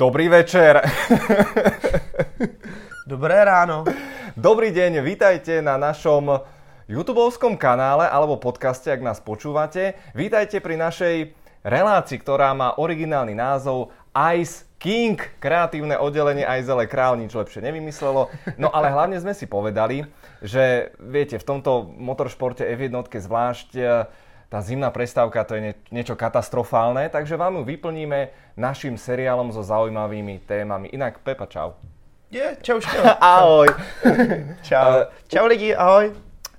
Dobrý večer. Dobré ráno. Dobrý deň, vítajte na našom YouTubeovskom kanále alebo podcaste, ak nás počúvate. Vítajte pri našej relácii, ktorá má originálny názov Ice King, kreatívne oddelenie Aizele Král, nič lepšie nevymyslelo. No ale hlavne sme si povedali, že viete, v tomto motoršporte F1 zvlášť tá zimná prestávka to je nie, niečo katastrofálne, takže vám ju vyplníme našim seriálom so zaujímavými témami. Inak Pepa, čau. Je, čau, čau. ahoj. čau. čau lidi, ahoj.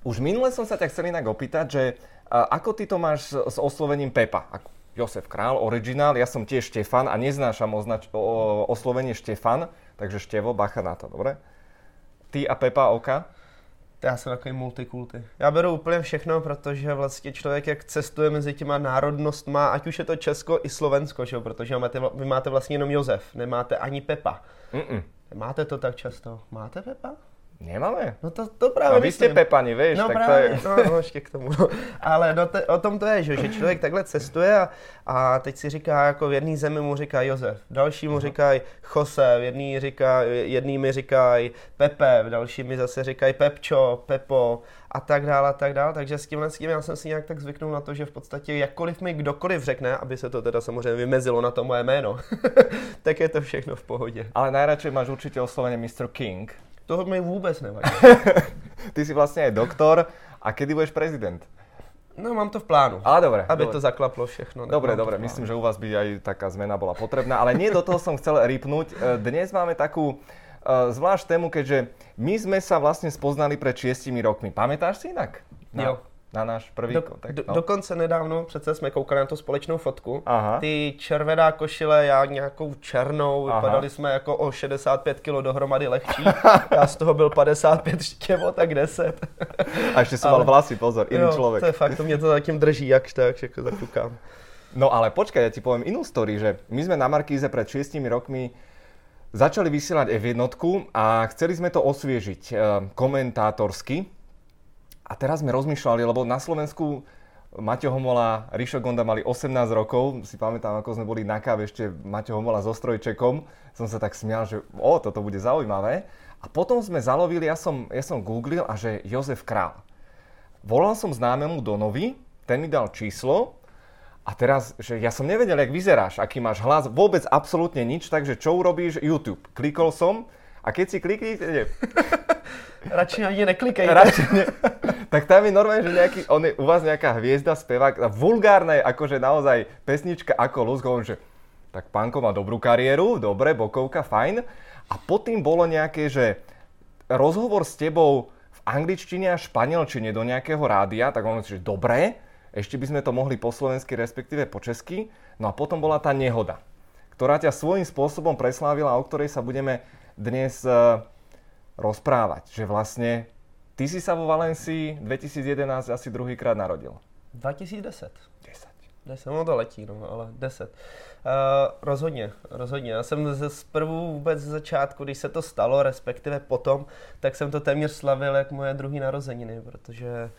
Už minule som sa ťa chcel inak opýtať, že ako ty to máš s oslovením Pepa? Josef Král, originál, ja som tiež Štefan a neznášam označ- o, oslovenie Štefan, takže Števo, bacha na to, dobre? Ty a Pepa Oka? Já jsem takový multikulty. Já beru úplně všechno, protože vlastně člověk, jak cestuje mezi těma národnostma, ať už je to Česko i Slovensko, že? protože máte, vy máte vlastně jenom Josef, nemáte ani Pepa. Mm-mm. Máte to tak často. Máte Pepa? Nemáme. No to, to právě No vy jste Pepani, víš, no, tak právě, to je... No, no, ještě k tomu. No. Ale no, te, o tom to je, že, že člověk takhle cestuje a, a teď si říká, jako v jedné zemi mu říká Josef, v další mu říkají Jose, v jedný, říká, jedný mi říkají Pepe, v další mi zase říkají Pepčo, Pepo a tak dále a tak dále. Takže s tímhle s tím já jsem si nějak tak zvyknul na to, že v podstatě jakkoliv mi kdokoliv řekne, aby se to teda samozřejmě vymezilo na to moje jméno, tak je to všechno v pohodě. Ale nejradši máš určitě osloveně Mr. King. Toho mi vůbec nevadí. Ty jsi vlastně aj doktor. A kedy budeš prezident? No, mám to v plánu. Ale dobre. Aby dobre. to zaklaplo všechno. Dobre, dobre. Myslím, že u vás by aj taká zmena bola potrebná. Ale nie do toho som chcel ripnúť. E, dnes máme takú uh, zvlášť tému, keďže my sme sa vlastne spoznali pred šiestimi rokmi. Pamätáš si inak? Na, jo na náš prvý do, tak, no. Dokonce nedávno přece jsme koukali na tu společnou fotku. Aha. Ty červená košile, já nějakou černou, Aha. vypadali jsme jako o 65 kg dohromady lehčí. já z toho byl 55 štěvo, tak 10. A ještě jsem mal vlasy, pozor, jiný jo, člověk. To je fakt, to mě to zatím drží, jak tak, jako zaťukám. No ale počkaj, ja ti poviem inú story, že my sme na Markíze pred 6 rokmi začali vysielať F1 a chceli sme to osviežiť e, komentátorsky a teraz sme rozmýšľali, lebo na Slovensku Maťo Homola, Rišo Gonda mali 18 rokov, si pamätám, ako sme boli na káve ešte Maťo Homola so strojčekom, som sa tak smial, že o, toto bude zaujímavé. A potom sme zalovili, ja som, ja som googlil a že Jozef Král. Volal som známemu Donovi, ten mi dal číslo a teraz, že ja som nevedel, jak vyzeráš, aký máš hlas, vôbec absolútne nič, takže čo urobíš? YouTube. Klikol som a keď si kliknete, Radši ani neklikej. Radši ne. tak tam je normálne, že nejaký, on je u vás nejaká hviezda, spevák, vulgárne, akože naozaj pesnička ako Luz, hovorím, že tak pánko má dobrú kariéru, dobre, bokovka, fajn. A potom bolo nejaké, že rozhovor s tebou v angličtine a španielčine do nejakého rádia, tak on že dobre, ešte by sme to mohli po slovensky, respektíve po česky. No a potom bola tá nehoda, ktorá ťa svojím spôsobom preslávila, o ktorej sa budeme dnes uh, rozprávať, že vlastne ty si sa vo Valencii 2011 asi druhýkrát narodil. 2010. 10. 10, no to letí, no, ale 10. Uh, rozhodně, rozhodně. Já jsem ze zprvu vůbec ze začátku, když se to stalo, respektive potom, tak jsem to téměř slavil jak moje druhé narozeniny, protože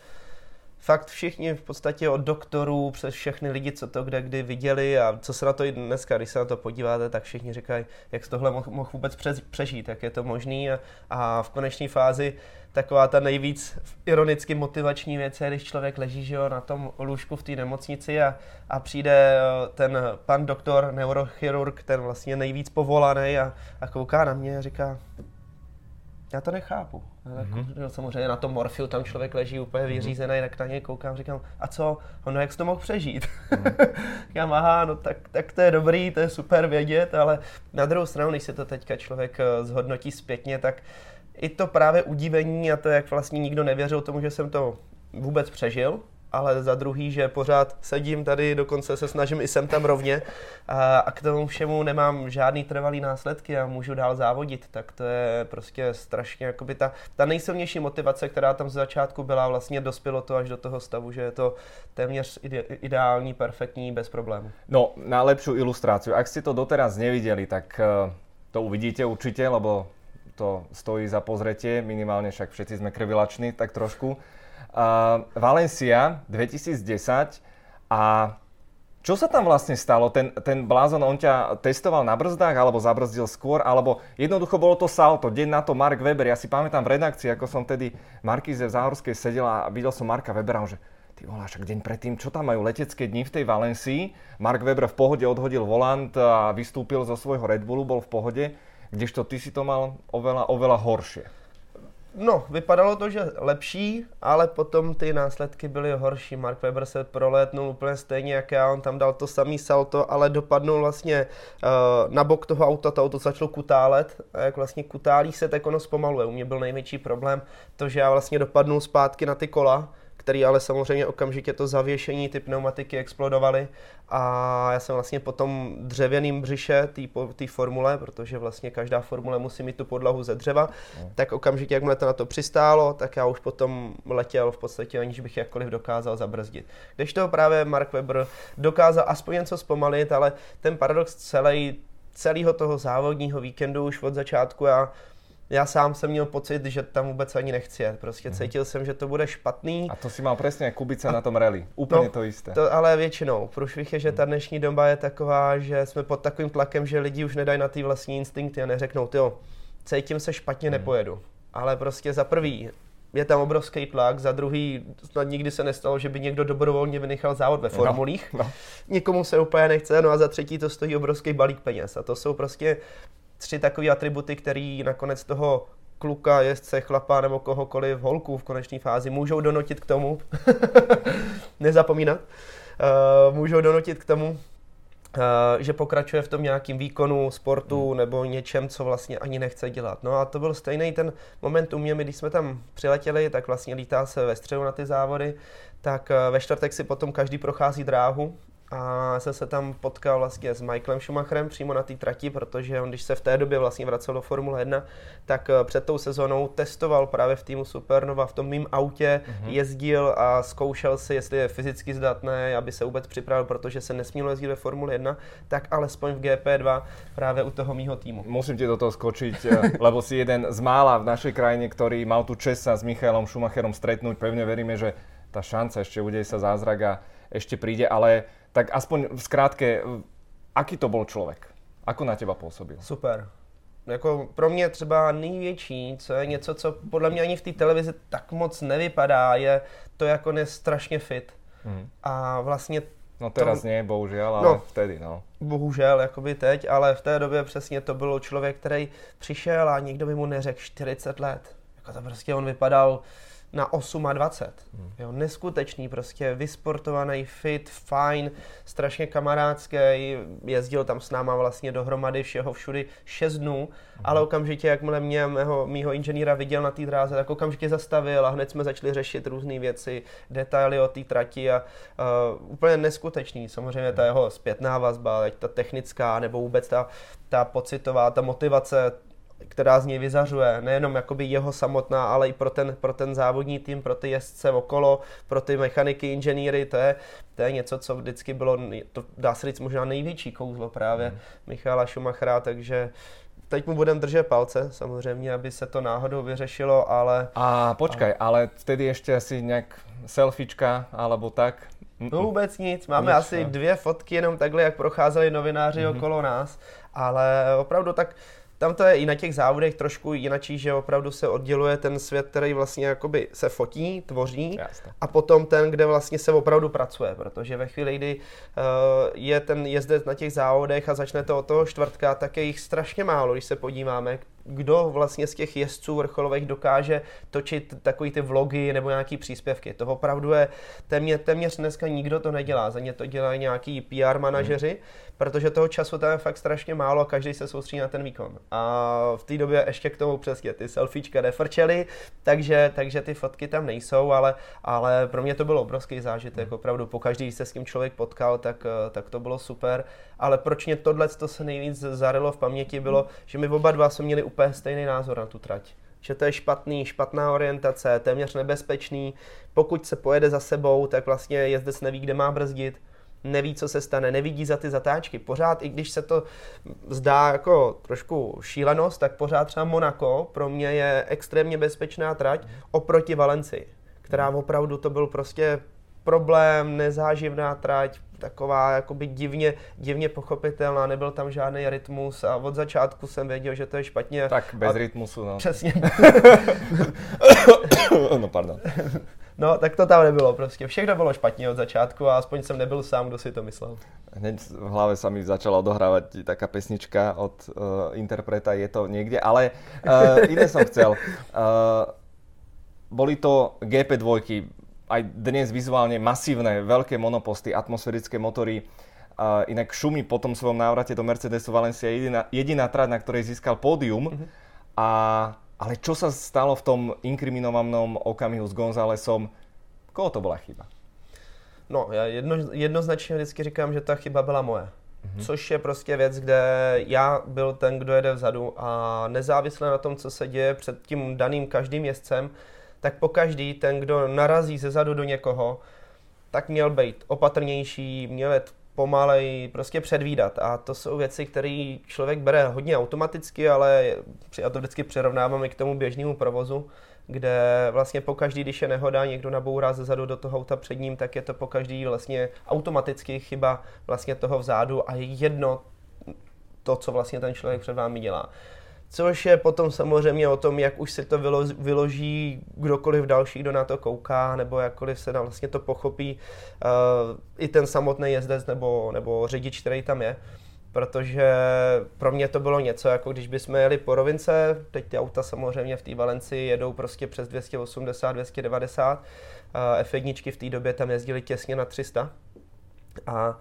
fakt všichni v podstatě od doktorů přes všechny lidi, co to kde kdy viděli a co se na to i dneska, když se na to podíváte, tak všichni říkají, jak tohle mohl, mohl vůbec přežít, jak je to možný. A, a v konečné fázi taková ta nejvíc ironicky motivační věc je, když člověk leží že jo, na tom lůžku v té nemocnici a, a přijde eh, ten pan doktor, neurochirurg, ten vlastně nejvíc povolaný a, a kouká na mě a říká, já to nechápu. Mm-hmm. Samozřejmě na tom morfiu tam člověk leží úplně vyřízený, tak na něj koukám, říkám, a co, ono jak jsi to mohl přežít? Mm-hmm. říkám, aha, no tak, tak to je dobrý, to je super vědět, ale na druhou stranu, když se to teďka člověk eh, zhodnotí zpětně, tak i to právě udívení a to, jak vlastně nikdo nevěřil tomu, že jsem to vůbec přežil, ale za druhý, že pořád sedím tady, dokonce se snažím i sem tam rovně a, a k tomu všemu nemám žádný trvalý následky a můžu dál závodit, tak to je prostě strašně jakoby ta, ta nejsilnější motivace, která tam z začátku byla, vlastně dospělo to až do toho stavu, že je to téměř ide, ideální, perfektní, bez problémů. No, na lepšiu ilustráciu. Ak ste to doteraz nevideli, tak uh, to uvidíte určite, lebo to stojí za pozretie, minimálne však všetci sme krvilační, tak trošku. Uh, Valencia 2010 a Čo sa tam vlastne stalo? Ten, ten blázon, on ťa testoval na brzdách, alebo zabrzdil skôr, alebo jednoducho bolo to salto, deň na to Mark Weber. Ja si pamätám v redakcii, ako som tedy Markíze v Záhorskej sedel a videl som Marka Webera, že ty voláš, však deň predtým, čo tam majú letecké dni v tej Valencii. Mark Weber v pohode odhodil volant a vystúpil zo svojho Red Bullu, bol v pohode, kdežto ty si to mal oveľa, oveľa horšie. No, vypadalo to, že lepší, ale potom ty následky byly horší. Mark Webber se prolétnul úplně stejně jak já, on tam dal to samý salto, ale dopadnul vlastně uh, na bok toho auta, to auto začalo kutálet a jak vlastně kutálí se, tak ono zpomaluje. U mě byl největší problém to, že já vlastně dopadnul zpátky na ty kola, který ale samozřejmě okamžitě to zavěšení, ty pneumatiky explodovaly a já jsem vlastně po tom dřevěným břiše té formule, protože vlastně každá formule musí mít tu podlahu ze dřeva, no. tak okamžitě, jakmile to na to přistálo, tak já už potom letěl v podstatě, aniž bych jakkoliv dokázal zabrzdit. Když to právě Mark Webber dokázal aspoň něco zpomalit, ale ten paradox celý, celého toho závodního víkendu už od začátku já já sám jsem měl pocit, že tam vůbec ani nechci jet. Prostě mm. cítil jsem, že to bude špatný. A to si mal přesně Kubice a, na tom rally. Úplně no, to jisté. To, ale většinou. Průšvih je, že ta dnešní doba je taková, že jsme pod takovým tlakem, že lidi už nedají na ty vlastní instinkty a neřeknou, jo, cítím se špatně, mm. nepojedu. Ale prostě za prvý, je tam obrovský tlak, za druhý snad nikdy se nestalo, že by někdo dobrovolně vynechal závod ve no, formulích. No, no. Nikomu se úplně nechce, no a za třetí to stojí obrovský balík peněz. A to jsou prostě tři takové atributy, které nakonec toho kluka, jezdce, chlapa nebo kohokoliv, holku v konečné fázi můžou donutit k tomu, nezapomínat, uh, můžou donutit k tomu, uh, že pokračuje v tom nějakým výkonu, sportu hmm. nebo něčem, co vlastně ani nechce dělat. No a to byl stejný ten moment u mě, když jsme tam přiletěli, tak vlastně lítá se ve středu na ty závody, tak uh, ve čtvrtek si potom každý prochází dráhu a jsem se tam potkal vlastně s Michaelem Schumacherem přímo na té trati, protože on, když se v té době vlastně vracel do Formule 1, tak eh, před tou sezónou testoval právě v týmu Supernova v tom mým autě, mm-hmm. jezdil a zkoušel si, jestli je fyzicky zdatné, aby se vůbec připravil, protože se nesmělo jezdit ve Formule 1, tak alespoň v GP2 právě u toho mýho týmu. Musím ti do toho skočiť, eh, lebo si jeden z mála v našej krajine, ktorý mal tu čest sa s Michaelom Schumacherom stretnúť. Pevne veríme, že tá šanca ešte udeje sa zázrak a ešte príde, ale tak aspoň v skrátke, aký to byl člověk? Ako na těba působil? Super. Jako pro mě třeba největší, co je něco, co podle mě ani v té televizi tak moc nevypadá, je to, jak on je strašně fit. Hmm. A vlastně No teraz to, nie, bohužel, ale no, vtedy, no. Bohužel, jakoby teď, ale v té době přesně to byl člověk, který přišel a nikdo by mu neřekl 40 let. Jako to prostě on vypadal, na 28. Hmm. Jo, neskutečný, prostě vysportovaný, fit, fajn, strašně kamarádský, jezdil tam s náma vlastně dohromady všeho všudy 6 dnů, hmm. ale okamžitě, jakmile mě mého, mýho inženýra viděl na té dráze, tak okamžitě zastavil a hned jsme začali řešit různé věci, detaily o té trati a uh, úplně neskutečný. Samozřejmě ta jeho zpětná vazba, ať ta technická, nebo vůbec ta, ta pocitová, ta motivace, která z něj vyzařuje, nejenom jakoby jeho samotná, ale i pro ten, pro ten závodní tým, pro ty jezdce okolo, pro ty mechaniky, inženýry, to je, to je něco, co vždycky bylo, to dá se říct možná největší kouzlo právě mm. Michala Schumachera, takže teď mu budeme držet palce, samozřejmě, aby se to náhodou vyřešilo, ale... A počkaj, ale, ale vtedy ještě asi nějak selfiečka, alebo tak? No vůbec nic, máme nic, asi no. dvě fotky jenom takhle, jak procházeli novináři mm-hmm. okolo nás, ale opravdu tak tam to je i na těch závodech trošku jinačí, že opravdu se odděluje ten svět, který vlastně jakoby se fotí, tvoří Jasne. a potom ten, kde vlastně se opravdu pracuje, protože ve chvíli, kdy uh, je ten jezdec na těch závodech a začne to od toho čtvrtka, tak je jich strašně málo, když se podíváme, kdo vlastně z těch jezdců vrcholových dokáže točit takový ty vlogy nebo nějaký příspěvky. To opravdu je téměř, téměř dneska nikdo to nedělá, za ně to dělají nějaký PR manažeři, hmm. protože toho času tam je fakt strašně málo a každý se soustředí na ten výkon. A v té době ještě k tomu přesně ty selfiečka nefrčely, takže, takže ty fotky tam nejsou, ale, ale pro mě to bylo obrovský zážitek, hmm. opravdu po každý, když se s tím člověk potkal, tak, tak to bylo super. Ale proč mě tohle to se nejvíc zarilo v paměti bylo, hmm. že my oba dva jsme měli úplně stejný názor na tu trať. Že to je špatný, špatná orientace, téměř nebezpečný. Pokud se pojede za sebou, tak vlastně jezdec neví, kde má brzdit, neví, co se stane, nevidí za ty zatáčky. Pořád, i když se to zdá jako trošku šílenost, tak pořád třeba Monaco pro mě je extrémně bezpečná trať oproti Valenci, která opravdu to byl prostě problém, nezáživná trať, taková jakoby divně, divně pochopitelná, nebyl tam žádný rytmus a od začátku jsem věděl, že to je špatně. Tak bez a... rytmusu, no. Přesně. no, pardon. No, tak to tam nebylo prostě. Všechno bylo špatně od začátku a aspoň jsem nebyl sám, kdo si to myslel. Hneď v hlave sa mi začala odohrávať taká pesnička od uh, interpreta, je to niekde, ale uh, iné som chcel. Uh, boli to GP2, aj dnes vizuálne masívne, veľké monoposty, atmosférické motory. Uh, inak Šumi po tom svojom návrate do Mercedesu Valencia je jediná, jediná trať, na ktorej získal pódium. Mm-hmm. A, ale čo sa stalo v tom inkriminovanom okamihu s Gonzálesom? Koho to bola chyba? No, já jedno, jednoznačně vždycky říkám, že ta chyba byla moje. Mm-hmm. Což je prostě věc, kde já byl ten, kdo jede vzadu a nezávisle na tom, co se děje před tím daným každým jezdcem, tak po každý ten, kdo narazí ze zadu do někoho, tak měl být opatrnější, měl jít pomalej, prostě předvídat. A to jsou věci, které člověk bere hodně automaticky, ale já to vždycky přirovnávám i k tomu běžnému provozu, kde vlastně po každý, když je nehoda, někdo nabourá ze zadu do toho auta před ním, tak je to po každý vlastně automaticky chyba vlastně toho vzadu a je jedno to, co vlastně ten člověk před vámi dělá. Což je potom samozřejmě o tom, jak už si to vyloží kdokoliv další, kdo na to kouká, nebo jakkoliv se vlastně to pochopí uh, i ten samotný jezdec nebo, nebo řidič, který tam je. Protože pro mě to bylo něco, jako když bychom jeli po rovince, teď ty auta samozřejmě v té Valenci jedou prostě přes 280, 290, uh, F1 v té době tam jezdili těsně na 300. A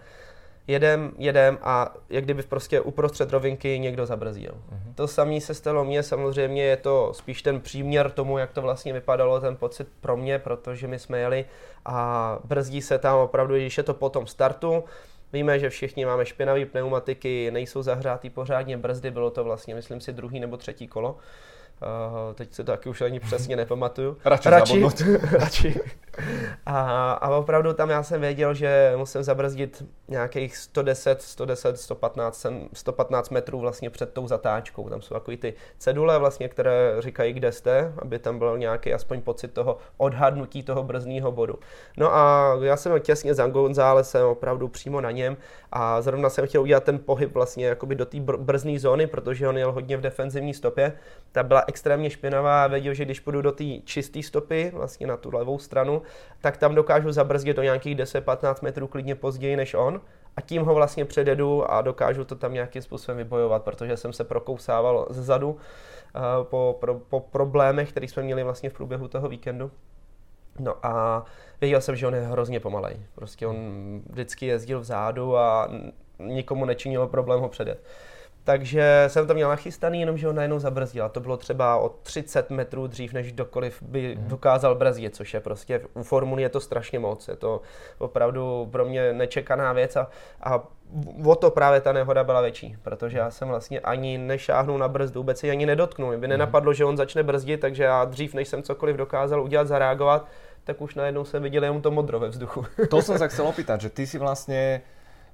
jedem, jedem a jak kdyby prostě uprostřed rovinky někdo zabrzdil. Mm-hmm. To samé se stalo mně, samozřejmě je to spíš ten příměr tomu, jak to vlastně vypadalo, ten pocit pro mě, protože my jsme jeli a brzdí se tam opravdu, když je to po tom startu, Víme, že všichni máme špinavé pneumatiky, nejsou zahřátý pořádně brzdy, bylo to vlastně, myslím si, druhý nebo třetí kolo. Uh, teď se to taky už ani přesně nepamatuju. Radši, radši, radši. A, a opravdu tam já jsem věděl, že musím zabrzdit nějakých 110, 110, 115, 115 metrů vlastně před tou zatáčkou. Tam jsou takový ty cedule vlastně, které říkají, kde jste, aby tam byl nějaký aspoň pocit toho odhadnutí toho brzdního bodu. No a já jsem těsně za Gonzálesem, opravdu přímo na něm a zrovna jsem chtěl udělat ten pohyb vlastně jakoby do té br- brzdní zóny, protože on jel hodně v defenzivní stopě. Ta byla extrémně špinavá a věděl, že když půjdu do té čisté stopy, vlastně na tu levou stranu, tak tam dokážu zabrzdit do nějakých 10-15 metrů klidně později než on a tím ho vlastně předjedu a dokážu to tam nějakým způsobem vybojovat, protože jsem se prokousával ze zadu uh, po, pro, po problémech, které jsme měli vlastně v průběhu toho víkendu. No a věděl jsem, že on je hrozně pomalej. Prostě on vždycky jezdil vzadu a nikomu nečinilo problém ho předjet. Takže jsem to měl nachystaný, jenomže ho najednou zabrzdil. A to bylo třeba o 30 metrů dřív, než kdokoliv by mhm. dokázal brzdit, což je prostě u Formuly je to strašně moc. Je to opravdu pro mě nečekaná věc a, a o to právě ta nehoda byla větší, protože já jsem vlastně ani nešáhnul na brzdu, vůbec si ani nedotknul. Mě by mhm. nenapadlo, že on začne brzdit, takže já dřív, než jsem cokoliv dokázal udělat, zareagovat, tak už najednou jsem viděl jenom to modro ve vzduchu. To jsem se chcel opýtat, že ty si vlastně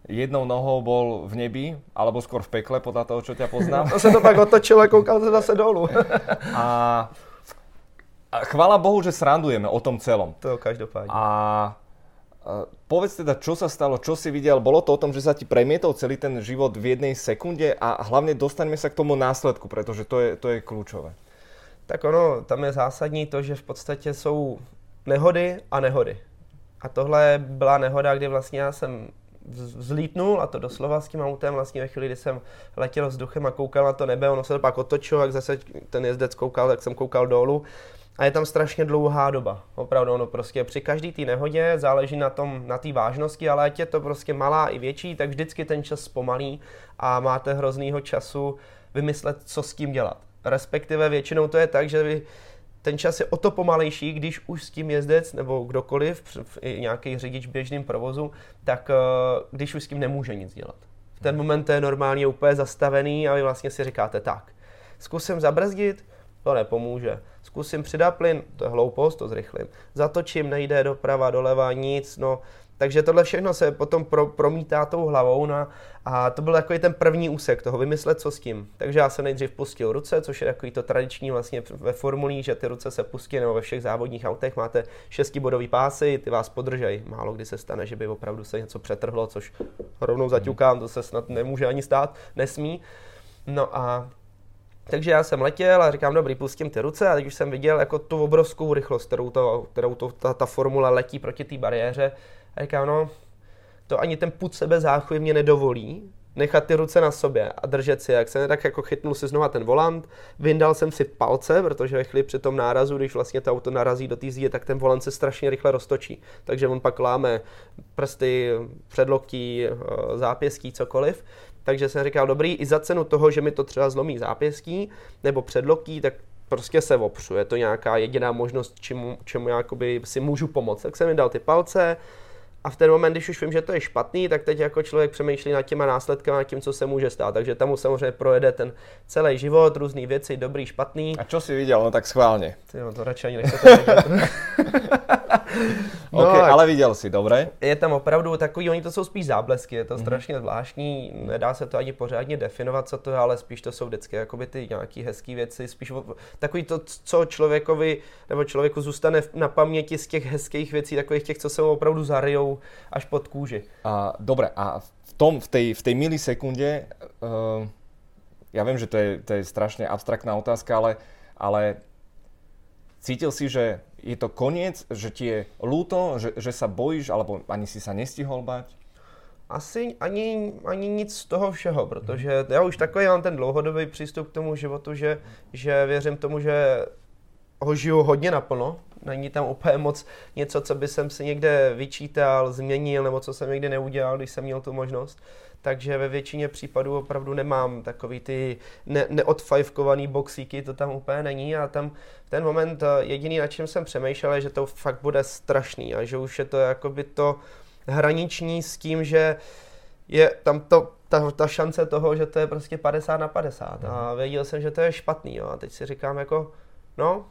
jednou nohou bol v nebi, alebo skôr v pekle, podľa toho, čo ťa poznám. to se to pak otočilo a koukal se zase dolů. a, a chvála Bohu, že srandujeme o tom celom. To každopádně. A povedz teda, čo sa stalo, čo si videl, bolo to o tom, že sa ti premietol celý ten život v jednej sekunde a hlavne dostaňme sa k tomu následku, pretože to je, to je kľúčové. Tak ono, tam je zásadní to, že v podstatě jsou nehody a nehody. A tohle byla nehoda, kdy vlastně já jsem vzlítnul a to doslova s tím autem vlastně ve chvíli, kdy jsem letěl vzduchem a koukal na to nebe, ono se to pak otočilo, jak zase ten jezdec koukal, tak jsem koukal dolů a je tam strašně dlouhá doba. Opravdu ono prostě při každé té nehodě záleží na tom, na té vážnosti, ale ať je to prostě malá i větší, tak vždycky ten čas zpomalí a máte hroznýho času vymyslet, co s tím dělat. Respektive většinou to je tak, že vy ten čas je o to pomalejší, když už s tím jezdec nebo kdokoliv, nějaký řidič v běžném provozu, tak eh, když už s tím nemůže nic dělat. V ten moment to je normálně úplně zastavený a vy vlastně si říkáte tak, zkusím zabrzdit, to nepomůže. Zkusím přidat plyn, to je hloupost, to zrychlím. Zatočím, nejde doprava, doleva, nic, no Takže tohle všechno se potom pro, promítá tou hlavou no, a to byl takový ten první úsek toho, vymyslet co s tím. Takže já jsem nejdřív pustil ruce, což je takový to tradiční vlastně ve formulí, že ty ruce se pustí, nebo ve všech závodních autech máte šestibodový pásy, ty vás podržej. Málo kdy se stane, že by opravdu se něco přetrhlo, což rovnou zaťukám, to se snad nemůže ani stát, nesmí. No a takže já jsem letěl a říkám, dobrý, pustím ty ruce a teď už jsem viděl jako tu obrovskou rychlost, kterou, to, kterou to, ta, ta formula letí proti té bariéře. A říkám, no, to ani ten put sebe záchvy mě nedovolí, nechat ty ruce na sobě a držet si. Jak jsem tak jako chytnul si znovu ten volant, vyndal jsem si palce, protože ve chvíli při tom nárazu, když vlastně to auto narazí do té zdi, tak ten volant se strašně rychle roztočí. Takže on pak láme prsty, předloktí, eh, zápěstí, cokoliv. Takže jsem říkal, dobrý, i za cenu toho, že mi to třeba zlomí zápěstí nebo předloktí, tak prostě se opřu. Je to nějaká jediná možnost, čemu, čemu já si můžu pomoct. Tak jsem mi dal ty palce, a v ten moment, když už vím, že to je špatný, tak teď jako člověk přemýšlí nad těma následky, nad tím, co se může stát. Takže tam samozřejmě projede ten celý život, různé věci, dobrý, špatný. A co si viděl, no tak schválně. Ty, no to radši ani nechcete no, okay, ale viděl si, dobré? Je tam opravdu takový, oni to jsou spíš záblesky, je to mm-hmm. strašně zvláštní, nedá se to ani pořádně definovat, co to je, ale spíš to jsou vždycky jakoby ty nějaký hezké věci, spíš takový to, co člověkovi nebo člověku zůstane na paměti z těch hezkých věcí, takových těch, co se mu opravdu zaryjou až pod kůži. A, dobré, a v tom, v tej, v tej milisekunde, uh, ja viem, že to je, to je strašne abstraktná otázka, ale, ale cítil si, že je to koniec, že ti je ľúto, že, že sa bojíš, alebo ani si sa nestihol bať? Asi ani, ani nic z toho všeho, protože já už takový mám ten dlouhodobý přístup k tomu životu, že, že věřím tomu, že ho žiju hodně naplno. Není tam úplně moc něco, co by jsem si někde vyčítal, změnil, nebo co jsem někdy neudělal, když jsem měl tu možnost. Takže ve většině případů opravdu nemám takový ty ne- neodfajfkovaný boxíky, to tam úplně není a tam v ten moment eh, jediný, na čem jsem přemýšlel, je, že to fakt bude strašný a že už je to jakoby to hraniční s tím, že je tam to, ta, ta šance toho, že to je prostě 50 na 50 a mhm. věděl jsem, že to je špatný jo. a teď si říkám jako, no,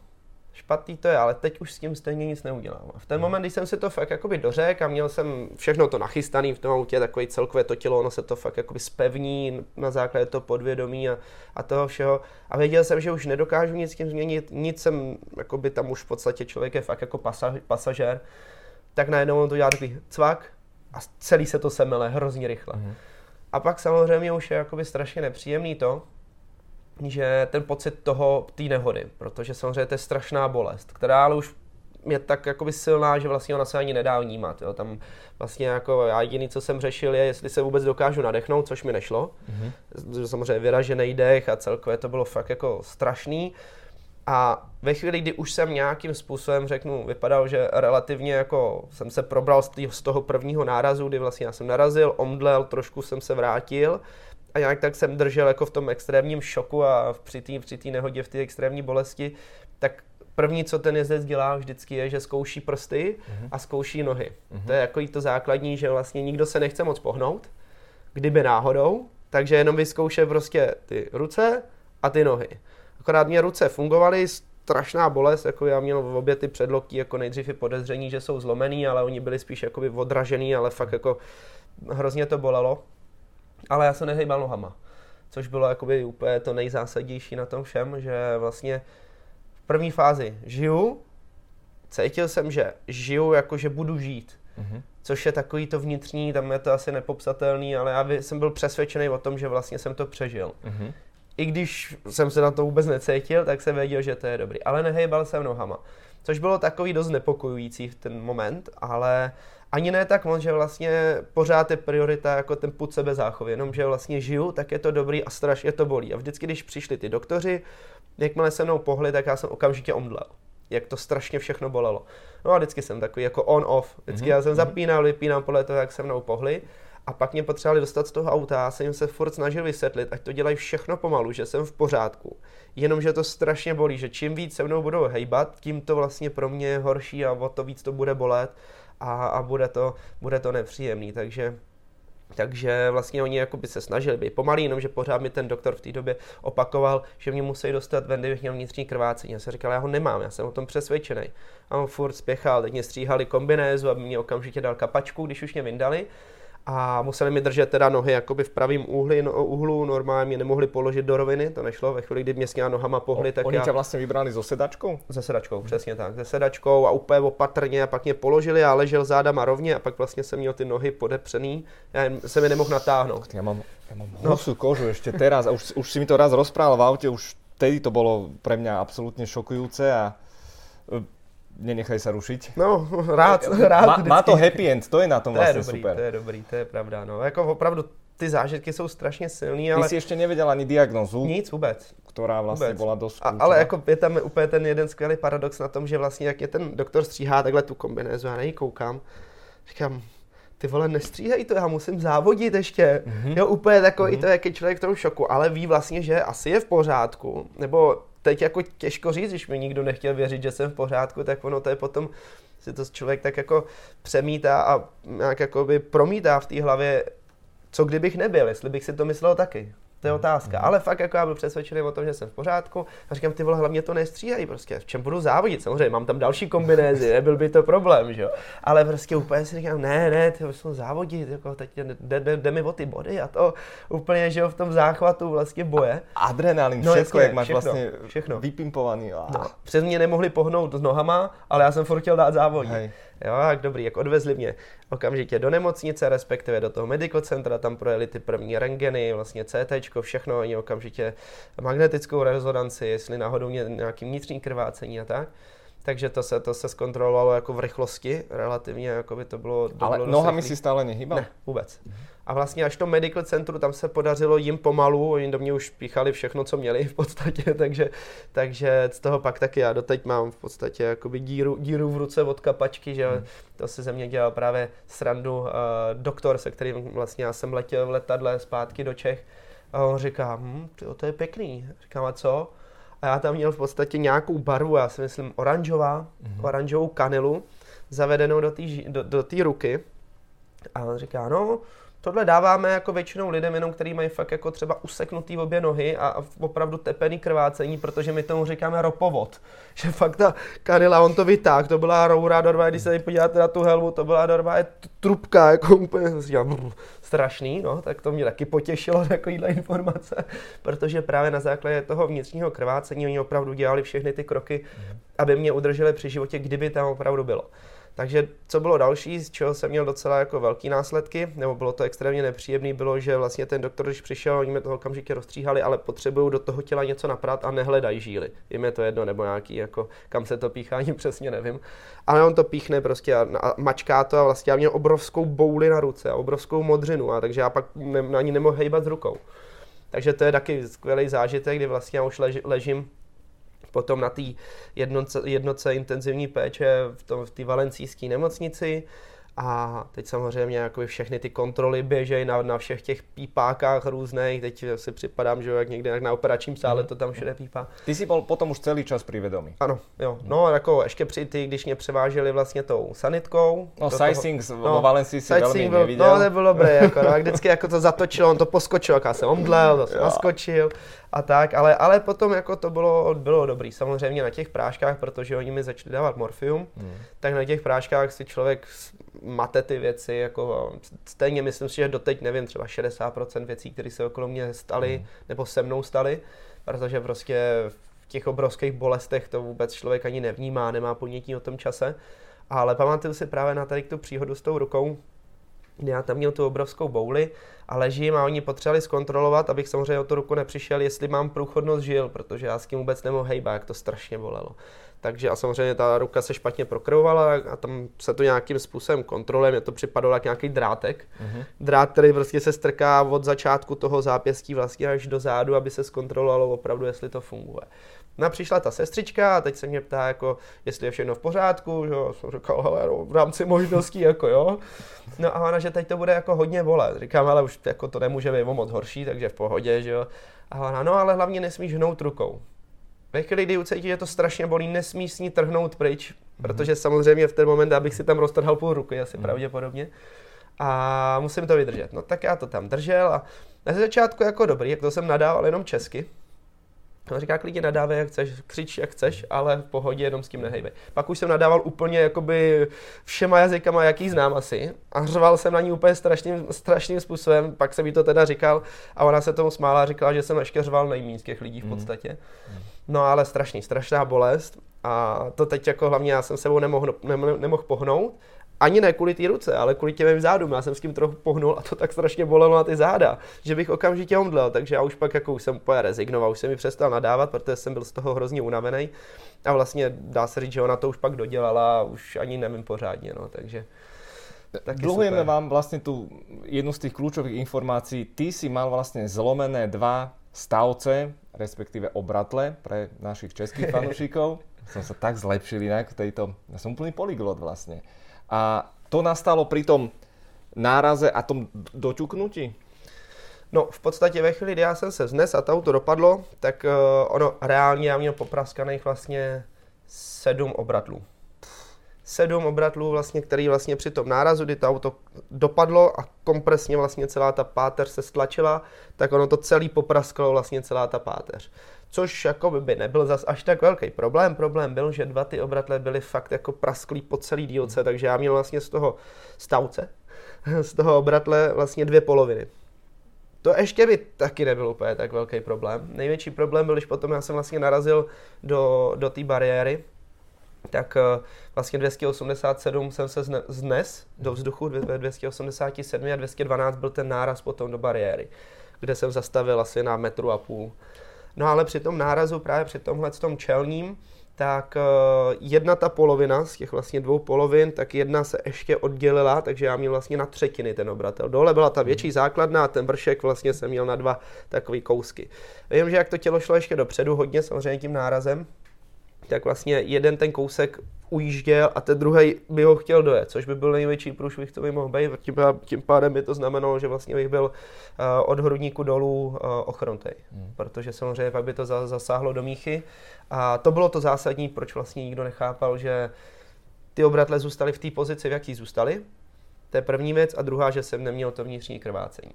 špatný to je, ale teď už s tím stejně nic neudělám. A v ten hmm. moment, když jsem si to fakt jakoby dořekl a měl jsem všechno to nachystané v tom autě, takový celkové to tělo, ono se to fakt jakoby spevní na základě toho podvědomí a, a toho všeho. A věděl jsem, že už nedokážu nic s tím změnit, nic jsem, jakoby tam už v podstatě člověk je fakt jako pasaž, pasažér, tak najednou on to dělá takový cvak a celý se to semele hrozně rychle. Hmm. A pak samozřejmě už je jakoby strašně nepříjemný to, že ten pocit toho, té nehody, protože samozřejmě to je strašná bolest, která ale už je tak jakoby silná, že vlastně ona se ani nedá vnímat. Jo. Tam vlastně jako já jediný, co jsem řešil, je, jestli se vůbec dokážu nadechnout, což mi nešlo. Mm-hmm. Samozřejmě vyražený dech a celkově to bylo fakt jako strašný. A ve chvíli, kdy už jsem nějakým způsobem, řeknu, vypadal, že relativně jako jsem se probral z toho prvního nárazu, kdy vlastně já jsem narazil, omdlel, trošku jsem se vrátil, a nějak tak jsem držel jako v tom extrémním šoku a při té při nehodě, v té extrémní bolesti, tak první, co ten jezdec dělá vždycky je, že zkouší prsty uh-huh. a zkouší nohy. Uh-huh. To je jako to základní, že vlastně nikdo se nechce moc pohnout, kdyby náhodou, takže jenom vyzkouše prostě ty ruce a ty nohy. Akorát mě ruce fungovaly, strašná bolest, jako já měl v obě ty předloktí jako nejdřív i podezření, že jsou zlomený, ale oni byli spíš jakoby odražený, ale fakt jako hrozně to bolelo ale já se nehejbal nohama. Což bylo jakoby úplně to nejzásadnější na tom všem, že vlastně v první fázi žiju, cítil jsem, že žiju jako, že budu žít. Mm-hmm. Což je takový to vnitřní, tam je to asi nepopsatelný, ale já jsem byl přesvědčený o tom, že vlastně jsem to přežil. Mm-hmm. I když jsem se na to vůbec necítil, tak jsem věděl, že to je dobrý. Ale nehejbal jsem nohama. Což bylo takový dost nepokojující v ten moment, ale uh, ani ne tak moc, že vlastně pořád je priorita jako ten put sebe záchovy, jenom že vlastně žiju, tak je to dobrý a strašně to bolí. A vždycky, když přišli ty doktoři, jakmile se mnou pohli, tak já jsem okamžitě omdlel. Jak to strašně všechno bolelo. No a vždycky jsem takový jako on-off. Vždycky mm-hmm. já jsem mhm. zapínal, vypínal podle toho, jak se mnou pohli. A pak mě potřebovali dostat z toho auta, já jsem jim se furt snažil vysvětlit, ať to dělají všechno pomalu, že jsem v pořádku. Jenomže to strašně bolí, že čím víc se mnou budou hejbat, tím to vlastně pro mě je horší a o to víc to bude bolet a, a bude, to, bude to nepříjemný. Takže takže vlastně oni jako by se snažili být pomalý, jenomže pořád mi ten doktor v té době opakoval, že mě musí dostat ven, kdybych měl vnitřní krvácení. Já jsem říkal, já ho nemám, já jsem o tom přesvědčený. A on furt spěchal, teď mě stříhali kombinézu, aby mě okamžitě dal kapačku, když už mě vyndali a museli mi držet teda nohy jakoby v pravém úhlu, no, úhlu, normálně mě nemohli položit do roviny, to nešlo, ve chvíli, kdy mě s těma nohama pohli, tak Oni já... tě vlastně vybrali so sedačkou? Se sedačkou, přesně tak, se sedačkou a úplně opatrně a pak mě položili a ležel zádama rovně a pak vlastně jsem měl ty nohy podepřený, já jsem je nemohl natáhnout. Ja mám, ja mám husú kožu ešte teraz a už, už si mi to raz rozprával v aute, už vtedy to bolo pre mňa absolútne šokujúce a e, nenechaj sa rušiť. No, rád, rád. Má, má to happy end, to je na tom To je vlastne dobrý, super. to je dobrý, to je pravda, no. Jako opravdu ty zážitky jsou strašně silný, Ty ale si ešte nevedel ani diagnozu, nic vůbec. ktorá vlastne Vůbec. bola dosť A, ale jako je tam úplně ten jeden skvělý paradox na tom, že vlastně jak je ten doktor stříhá takhle tu kombinézu, já na koukám, říkám, ty vole, nestříhej to, já musím závodit ještě. Mm-hmm. Jo, úplně takový mm-hmm. to, jak je člověk v tom šoku, ale ví vlastně, že asi je v pořádku, nebo teď jako těžko říct, když mi nikdo nechtěl věřit, že jsem v pořádku, tak ono to je potom, si to člověk tak jako přemítá a nějak jakoby promítá v té hlavě, co kdybych nebyl, jestli bych si to myslel taky. To je otázka. Ale fakt jako já byl přesvědčený o tom, že jsem v pořádku. A říkám, ty vole, hlavně to nestříhají prostě. V čem budu závodit? Samozřejmě mám tam další kombinézy, nebyl by to problém, že jo. Ale prostě úplně si říkám, ne, ne, ty jsou závodit, jako teď jde, jde, jde, mi o ty body a to úplně, že jo, v tom záchvatu vlastně boje. Adrenalin, No jasně, jak máš všechno, vlastne všechno. vypimpovaný. A... No, přes mě nemohli pohnout s nohama, ale já jsem furt chtěl dát závodit. Hej. Jo, tak dobrý, jak odvezli mě okamžitě do nemocnice, respektive do toho medical centra, tam projeli ty první rentgeny, vlastně CT, všechno, oni okamžitě magnetickou rezonanci, jestli náhodou mě nějaký vnitřní krvácení a tak. Takže to se, to se zkontrolovalo jako v rychlosti, relativně, jako by to bylo... To Ale bylo nohami si stále nehýbal? Ne, vůbec. A vlastně až to medical centru, tam se podařilo jim pomalu, oni do mě už píchali všechno, co měli v podstatě, takže, takže z toho pak taky já doteď mám v podstatě jakoby díru, díru v ruce od kapačky, že Hmm. to se ze mě dělal právě srandu uh, doktor, se kterým vlastně já jsem letěl v letadle zpátky do Čech a on říká, hm, tyjo, to je pěkný. Říkám, a co? A já tam měl v podstatě nějakou barvu, já si myslím oranžová, Mhm. oranžovou kanilu, zavedenou do té do, do té ruky. A on říká, no, tohle dáváme jako většinou lidem, jenom který mají fakt jako třeba useknutý obě nohy a, a opravdu tepený krvácení, protože my tomu říkáme ropovod. Že fakt ta kanila, on to vytáhl, to byla roura dorva, když se tady podíváte na tu helmu, to byla dorva, je trubka, jako úplně brr, strašný, no, tak to mě taky potěšilo takovýhle informace, protože právě na základě toho vnitřního krvácení oni opravdu dělali všechny ty kroky, aby mě udrželi při životě, kdyby tam opravdu bylo. Takže co bylo další, z čeho jsem měl docela jako velký následky, nebo bylo to extrémně nepříjemný, bylo, že vlastně ten doktor, když přišel, oni mě toho okamžitě rozstříhali, ale potřebují do toho těla něco naprát a nehledají žíly. Jim je to jedno, nebo nějaký, jako, kam se to píchá, ani přesně nevím. Ale on to píchne prostě a, a mačká to a vlastně já měl obrovskou bouli na ruce a obrovskou modřinu, a takže já pak ne, ani nemohl hejbat s rukou. Takže to je taky skvělý zážitek, kdy vlastně já už leži, ležím potom na té jednoce, jednoce intenzivní péče v, tom, v té valencijské nemocnici a teď samozřejmě jako všechny ty kontroly běžejí na, na všech těch pípákách různých, teď si připadám, že jak někde jak na operačním sále to tam všude pípá. Ty si bol potom už celý čas pri vedomí. Ano, jo, no jako ještě při ty, když mě převáželi vlastně tou sanitkou. No, do toho- vo Valencii si veľmi byl, nevidel. No, to bylo dobré, jako, no, a vždycky jako to zatočilo, on to poskočil, jak já jsem omdlel, to jsem naskočil a tak, ale, ale potom jako to bylo, bylo dobrý. Samozřejmě na těch práškách, protože oni mi začali dávat morfium, Hmm. tak na těch práškách si člověk mate ty věci, jako stejně myslím si, že doteď nevím, třeba 60% věcí, které se okolo mě staly, nebo se mnou staly, protože prostě v těch obrovských bolestech to vůbec člověk ani nevnímá, nemá ponětí o tom čase. Ale pamatuju si právě na tady tu příhodu s tou rukou, já tam měl tu obrovskou bouli a ležím a oni potřebovali zkontrolovat, abych samozřejmě o tu ruku nepřišel, jestli mám průchodnost žil, protože já s tím vůbec nemohl hejbat, jak to strašně bolelo. Takže a samozřejmě ta ruka se špatně prokrvovala a tam se to nějakým způsobem kontroluje, mě to připadalo jak nějaký drátek. Mhm. Drát, který prostě se strká od začátku toho zápěstí vlastně až do zádu, aby se zkontrolovalo opravdu, jestli to funguje. No přišla ta sestřička a teď se mě ptá, jako, jestli je všechno v pořádku, že jo, jsem říkal, hele, no, v rámci možností, jako jo. No a ona, že teď to bude jako hodně bolet. Říkám, ale už jako to nemůže být moc horší, takže v pohodě, že jo. A ona, no ale hlavně nesmíš hnout rukou. Ve chvíli, kdy ucítí, že to strašně bolí, nesmíš s ní trhnout pryč, protože samozřejmě v ten moment, abych si tam roztrhal půl ruky, asi pravděpodobně. a musím to vydržet. No tak já to tam držel a na začátku jako dobrý, jak to jsem nadával jenom česky, On říká, klidně nadávej, jak chceš, křič, jak chceš, ale v pohodě, jenom s tím nehejbej. Pak už jsem nadával úplně jakoby všema jazykama, jaký znám asi. A řval jsem na ní úplně strašným, strašným způsobem. Pak jsem jí to teda říkal a ona se tomu smála a říkala, že jsem ještě řval nejméně těch lidí v hmm. podstatě. No ale strašný, strašná bolest. A to teď jako hlavně já jsem sebou nemohl, nemohl, nemohl pohnout ani ne kvůli té ruce, ale kvůli těm zádům. Já jsem s tím trochu pohnul a to tak strašně bolelo na ty záda, že bych okamžitě omdlel. Takže já už pak jako už jsem úplně rezignoval, už jsem mi přestal nadávat, protože jsem byl z toho hrozně unavený. A vlastně dá se říct, že ona to už pak dodělala a už ani nevím pořádně. No, takže Dlhujeme vám vlastně tu jednu z těch klíčových informací. Ty si mal vlastně zlomené dva stavce, respektíve obratle pre našich českých fanúšikov. som sa tak zlepšil inak v tejto... Ja som úplný polyglot vlastne. A to nastalo pri tom náraze a tom doťuknutí? No, v podstatě ve chvíli, kdy já jsem se vznes a to auto dopadlo, tak uh, ono reálně já měl popraskaných vlastně sedm obratlů. Sedm obratlů vlastně, který vlastně při tom nárazu, kdy to auto dopadlo a kompresně vlastně celá ta páteř se stlačila, tak ono to celý poprasklo vlastně celá ta páteř což jako by nebyl zas až tak velký problém. Problém byl, že dva ty obratle byly fakt jako prasklý po celý dílce, takže já měl vlastně z toho stavce, z toho obratle vlastně dvě poloviny. To ještě by taky nebyl úplně tak velký problém. Největší problém byl, když potom já jsem vlastně narazil do, do té bariéry, tak eh, vlastně 287 jsem se znes do vzduchu, 287 a 212 byl ten náraz potom do bariéry, kde jsem zastavil asi na metru a půl. No ale při tom nárazu, právě při tomhle tom čelním, tak uh, jedna ta polovina z těch vlastně dvou polovin, tak jedna se ještě oddělila, takže já měl vlastně na třetiny ten obratel. Dole byla ta větší základna a ten vršek vlastně jsem měl na dva takové kousky. Vím, že jak to tělo šlo ještě dopředu hodně samozřejmě tím nárazem, tak vlastně jeden ten kousek ujížděl a ten druhý by ho chtěl dojet, což by byl největší průšvih, co by mohl být. Tím, tím pádem by to znamenalo, že vlastně bych byl uh, od hrudníku dolů uh, ochrontej, hmm. protože samozřejmě pak by to za, zasáhlo do míchy. A to bylo to zásadní, proč vlastně nikdo nechápal, že ty obratle zůstaly v té pozici, v jaký zůstaly. To je první věc. A druhá, že jsem neměl to vnitřní krvácení.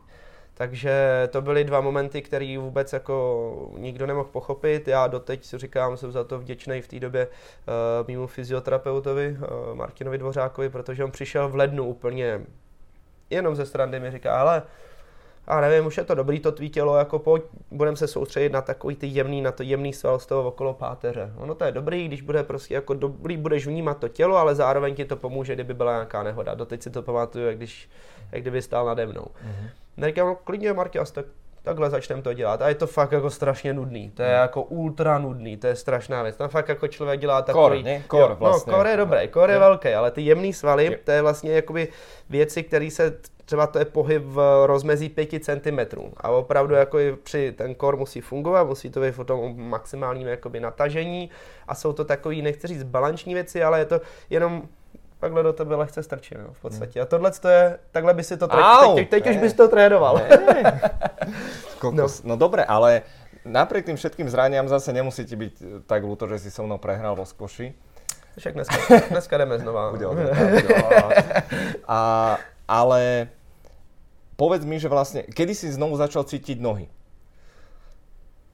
Takže to byly dva momenty, které vůbec jako nikdo nemohl pochopit. Já doteď si říkám, jsem za to vděčný v té době uh, mimo fyzioterapeutovi uh, Martinovi Dvořákovi, protože on přišel v lednu úplně jenom ze strany mi říká, ale a nevím, už je to dobrý to tvý tělo, jako pojď, budeme se soustředit na takový ty jemný, na to jemný sval z toho okolo páteře. Ono to je dobrý, když bude prostě jako dobrý, budeš vnímat to tělo, ale zároveň ti to pomůže, kdyby byla nějaká nehoda. Doteď si to pamatuju, jak, když, jak kdyby stál nade mnou. Mm-hmm. Neříkám, no, klidně Martias, tak takhle začneme to dělat. A je to fakt jako strašně nudný. To je hmm. jako ultra nudný, to je strašná věc. Tam fakt jako člověk dělá takový... Kor, ne? Kor jo, no, vlastně. No, kor je dobrý, kor je velký, ale ty jemný svaly, je. to je vlastně jakoby věci, které se třeba to je pohyb v rozmezí 5 cm. A opravdu jako při ten kor musí fungovat, musí to být v tom maximálním jakoby natažení a jsou to takový, nechci říct balanční věci, ale je to jenom takhle do tebe lehce strčí, no, v podstatě. A tohle to je, takhle by si to, tré- teď, teď, teď už bys to trénoval. no. no dobre, ale napriek tým všetkým zraniam zase nemusíte byť tak ľúto, že si so mnou prehral vo skoši. Však dneska, dneska jdeme znova. Bude a, ale povedz mi, že vlastne, kedy si znovu začal cítiť nohy?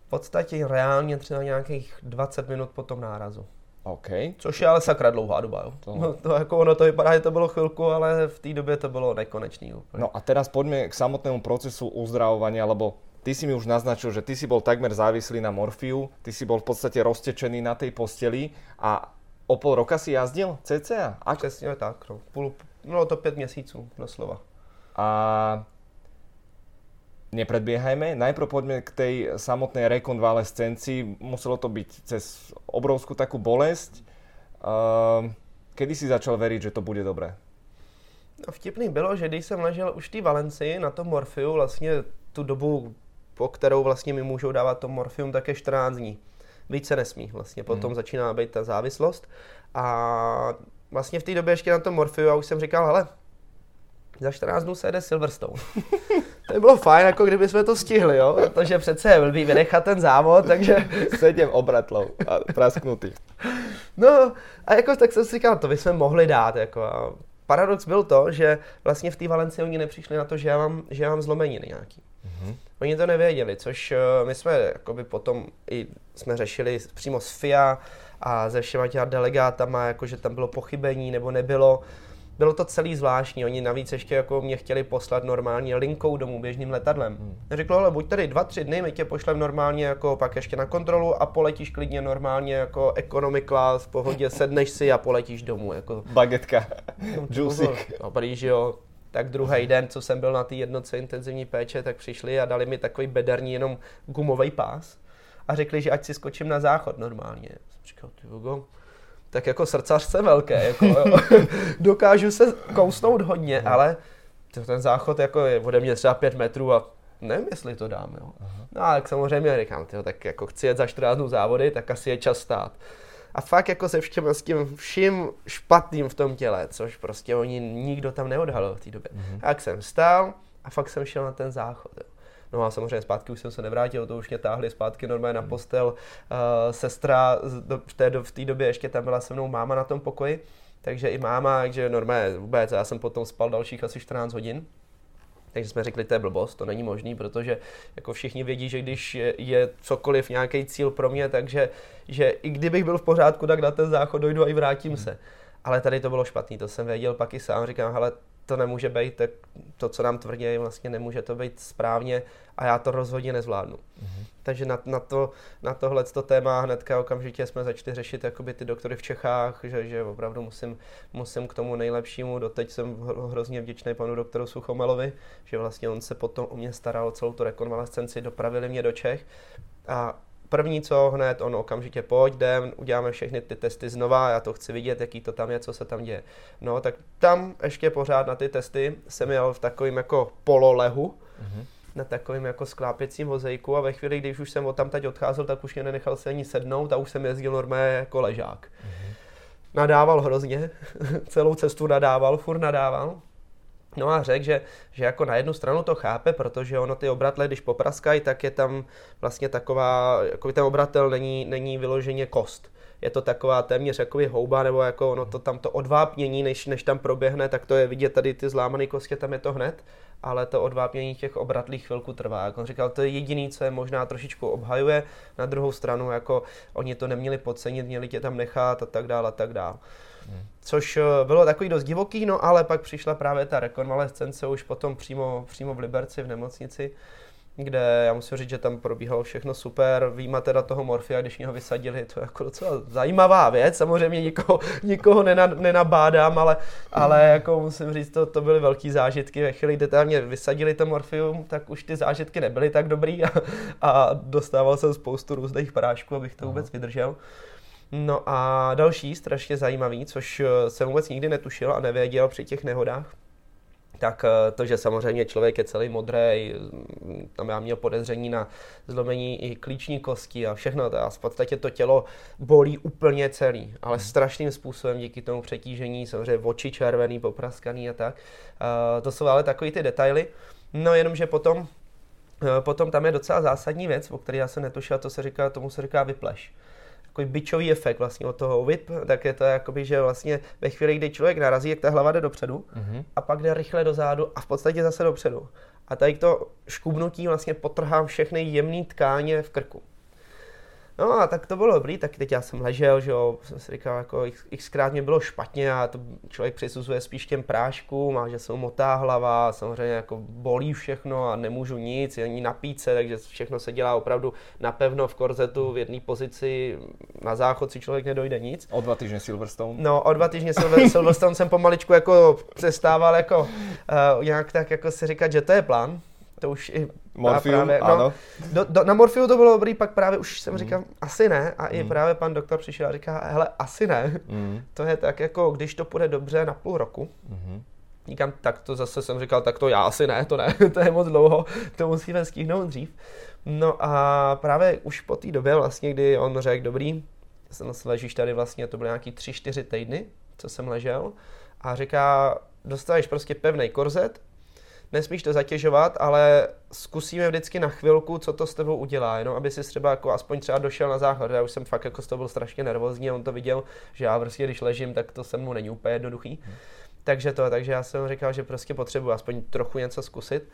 V podstatě reálně třeba nějakých 20 minut po tom nárazu. Okay. Což je ale sakra dlouhá doba. Jo. To... No, to jako ono to vypadá, že to bylo chvilku, ale v té době to bylo nekonečný. Úplně. No a teraz poďme k samotnému procesu uzdravovania, lebo ty si mi už naznačil, že ty si bol takmer závislý na morfiu, ty si bol v podstate roztečený na tej posteli a o pol roka si jazdil cca? A... Přesně tak, no. Půl, no to pět měsíců, doslova. A nepredbiehajme. Najprv poďme k tej samotnej rekonvalescencii. Muselo to byť cez obrovskú takú bolesť. Uh, kedy si začal veriť, že to bude dobré? No vtipný bylo, že když jsem ležel už v té Valencii na tom morfiu, vlastně tu dobu, po kterou vlastně mi můžou dávat to morfium, tak je 14 dní. Víc se nesmí vlastně, potom hmm. začíná být ta závislost. A vlastně v té době ještě na tom morfiu, já už jsem říkal, hele, za 14 dnů se jede Silverstone. to by bylo fajn, jako kdyby jsme to stihli, jo? protože přece je blbý vynechat ten závod, takže... Sedím obratlou a prasknutý. no a jako tak jsem si říkal, to bychom mohli dát, jako a paradox byl to, že vlastně v té Valencii oni nepřišli na to, že já mám, že já mám zlomeniny nějaký. Mm-hmm. Oni to nevěděli, což uh, my jsme jakoby potom i jsme řešili přímo s FIA a se všema těma delegátama, jakože tam bylo pochybení nebo nebylo bylo to celý zvláštní. Oni navíc ještě jako mě chtěli poslat normálně linkou domů běžným letadlem. Hmm. Řekl, ale buď tady dva, tři dny, my tě pošlem normálně jako pak ještě na kontrolu a poletíš klidně normálně jako economy class, v pohodě, sedneš si a poletíš domů. Jako. Bagetka, no, džusik. No, Paríž, jo. Tak druhý den, co jsem byl na té jednotce intenzivní péče, tak přišli a dali mi takový bederní jenom gumový pás a řekli, že ať si skočím na záchod normálně. Jsem říkal, ty tak jako srdcař jsem velké, jako, dokážu se kousnout hodně, no. ale ten záchod jako je ode mě třeba 5 metrů a nevím, jestli to dám, jo. No ale samozřejmě říkám, tyjo, tak jako chci jet za 14 dnů závody, tak asi je čas stát. A fakt jako se všem s tím vším špatným v tom těle, což prostě oni nikdo tam neodhalil v té době. Mm-hmm. Tak jsem stál a fakt jsem šel na ten záchod. Jo. No a samozřejmě zpátky už jsem se nevrátil, to už mě táhli zpátky normálně na postel. Uh, sestra v té, v té době ještě tam byla se mnou máma na tom pokoji, takže i máma, takže normálně vůbec, já jsem potom spal dalších asi 14 hodin. Takže jsme řekli, to je blbost, to není možný, protože jako všichni vědí, že když je, je cokoliv nějaký cíl pro mě, takže že i kdybych byl v pořádku, tak na ten záchod dojdu a i vrátím se. Ale tady to bylo špatný, to jsem věděl pak i sám, říkám, hele, to nemůže být, tak to, co nám tvrdí, vlastně nemůže to být správně a já to rozhodně nezvládnu. Mm-hmm. Takže na, na, to, na tohle to téma hnedka okamžitě jsme začali řešit jakoby ty doktory v Čechách, že, že opravdu musím, musím k tomu nejlepšímu. Doteď jsem hrozně vděčný panu doktoru Suchomelovi, že vlastně on se potom o mě staral celou tu rekonvalescenci, dopravili mě do Čech a první co hned, on okamžitě pojď, jdem, uděláme všechny ty testy znova, já to chci vidět, jaký to tam je, co se tam děje. No, tak tam ještě pořád na ty testy jsem jel v takovým jako pololehu, mm-hmm. na takovým jako sklápěcím vozejku a ve chvíli, když už jsem od tam teď odcházel, tak už mě nenechal se ani sednout a už jsem jezdil normálně jako ležák. Mm-hmm. Nadával hrozně, celou cestu nadával, furt nadával. No a řekl, že, že jako na jednu stranu to chápe, protože ono ty obratle, když popraskají, tak je tam vlastně taková, jako ten obratel není, není vyloženě kost. Je to taková téměř jako houba, nebo jako ono to tam to odvápnění, než, než tam proběhne, tak to je vidět tady ty zlámané kostě, tam je to hned, ale to odvápnění těch obratlých chvilku trvá. Jak on říkal, to je jediný, co je možná trošičku obhajuje, na druhou stranu, jako oni to neměli podcenit, měli tě tam nechat a tak dále a tak dále. Což eh, bylo takový dost divoký, no ale pak přišla právě ta rekonvalescence už potom přímo, přímo v Liberci v nemocnici, kde já musím říct, že tam probíhalo všechno super, výjima teda toho morfia, když mě ho vysadili, to je jako docela zajímavá věc, samozřejmě nikoho, nikoho nenabádám, ale, ale jako musím říct, to, to byly velký zážitky, ve chvíli, kdy tam mě vysadili to morfium, tak už ty zážitky nebyly tak dobrý a, a dostával jsem spoustu různých prášků, abych to vůbec vydržel. No a další strašně zajímavý, což eh, jsem vůbec nikdy netušil a nevěděl při těch nehodách, tak eh, to, že samozřejmě člověk je celý modrý, mm, tam já měl podezření na zlomení i klíční kosti a všechno, a v podstatě to tělo bolí úplně celý, ale hmm. strašným způsobem díky tomu přetížení, samozřejmě oči červený, popraskaný a tak. Uh, to jsou ale takový ty detaily. No jenomže potom, potom tam je docela zásadní věc, o které já jsem netušil, to se říká, tomu se říká vypleš takový bičový efekt vlastně od toho whip, tak je to jakoby, že vlastně ve chvíli, kdy člověk narazí, jak ta hlava jde dopředu mm-hmm. a pak jde rychle dozadu a v podstatě zase dopředu. A tady to škubnutí vlastně potrhám všechny jemné tkáně v krku. No a tak to bylo dobrý, tak teď já jsem ležel, že jo, jsem si říkal, jako xkrát mě bylo špatně a to člověk přisuzuje spíš těm práškům a že se mu motá hlava, samozřejmě jako bolí všechno a nemůžu nic, ani napít se, takže všechno se dělá opravdu napevno v korzetu v jedné pozici, na záchod si člověk nedojde nic. O dva týdny Silverstone? No, o dva týdny Silver, Silverstone jsem pomaličku jako přestával jako uh, nějak tak jako si říkat, že to je plán, to už i Morfium, právě, no, ano. Do, do, na Morfiu to bylo dobrý, pak právě už jsem mm. říkal, asi ne. A mm. i právě pan doktor přišel a říká, hele, asi ne. Mm. To je tak jako, když to půjde dobře na půl roku, mm. Říkám, tak to zase jsem říkal, tak to já asi ne, to ne, to je moc dlouho, to musíme stihnout dřív. No a právě už po té době vlastně, kdy on řekl, dobrý, jsem ležíš tady vlastně, to byly nějaký tři, čtyři týdny, co jsem ležel, a říká, dostaneš prostě pevný korzet, nesmíš to zatěžovat, ale zkusíme vždycky na chvilku, co to s tebou udělá, jenom aby si třeba jako aspoň třeba došel na záchod. Já už jsem fakt jako z toho byl strašně nervózní a on to viděl, že já prostě když ležím, tak to se mu není úplně jednoduchý. Hmm Takže to, takže já jsem říkal, že prostě potřebuji aspoň trochu něco zkusit,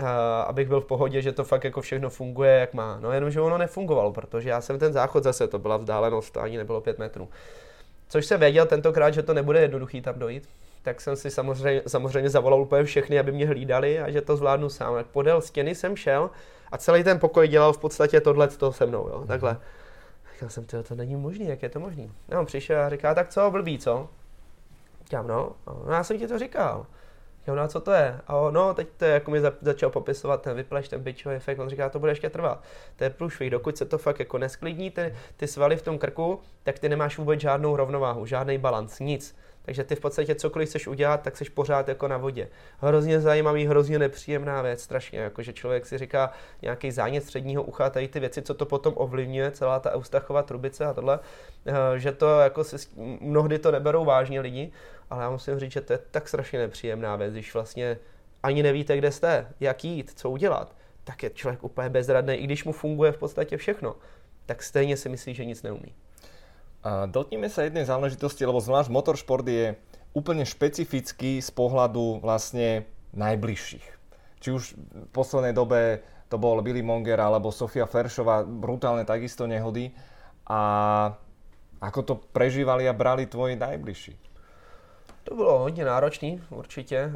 uh, abych byl v pohodě, že to fakt jako všechno funguje, jak má. No jenom, že ono nefungovalo, protože já jsem ten záchod zase, to byla vzdálenost, to ani nebylo pět metrů. Což jsem věděl tentokrát, že to nebude jednoduchý tam dojít, tak jsem si samozřejmě, samozřejmě zavolal úplně všechny, aby mě hlídali a že to zvládnu sám. Jak podél stěny jsem šel a celý ten pokoj dělal v podstatě tohle to se mnou, jo, takhle. Říkal jsem, to, není možný, jak je to možný. No, on přišel a říká, tak co, blbý, co? Říkám, no, no, já jsem ti to říkal. Jo, no a co to je? A on, no, teď to je, jako mi začal popisovat ten vypleš, ten bičový efekt, on říká, to bude ještě trvat. To je průšvih, dokud se to fakt jako nesklidní, ty, ty svaly v tom krku, tak ty nemáš vůbec žádnou rovnováhu, žádný balans, nic. Takže ty v podstatě cokoliv chceš udělat, tak jsi pořád jako na vodě. Hrozně zajímavý, hrozně nepříjemná věc, strašně, jako že člověk si říká nějaký zánět středního ucha, tady ty věci, co to potom ovlivňuje, celá ta Eustachova trubice a tohle, eh, že to jako si, mnohdy to neberou vážně lidi, ale já musím říct, že to je tak strašně nepříjemná věc, když vlastně ani nevíte, kde jste, jak jít, co udělat, tak je člověk úplně bezradný, i když mu funguje v podstatě všechno, tak stejně si myslí, že nic neumí. A dotkneme sa jednej záležitosti, lebo zvlášť motoršport je úplne špecifický z pohľadu vlastne najbližších. Či už v poslednej dobe to bol Billy Monger alebo Sofia Feršová, brutálne takisto nehody. A ako to prežívali a brali tvoji najbližší? To bylo hodně náročný, určitě.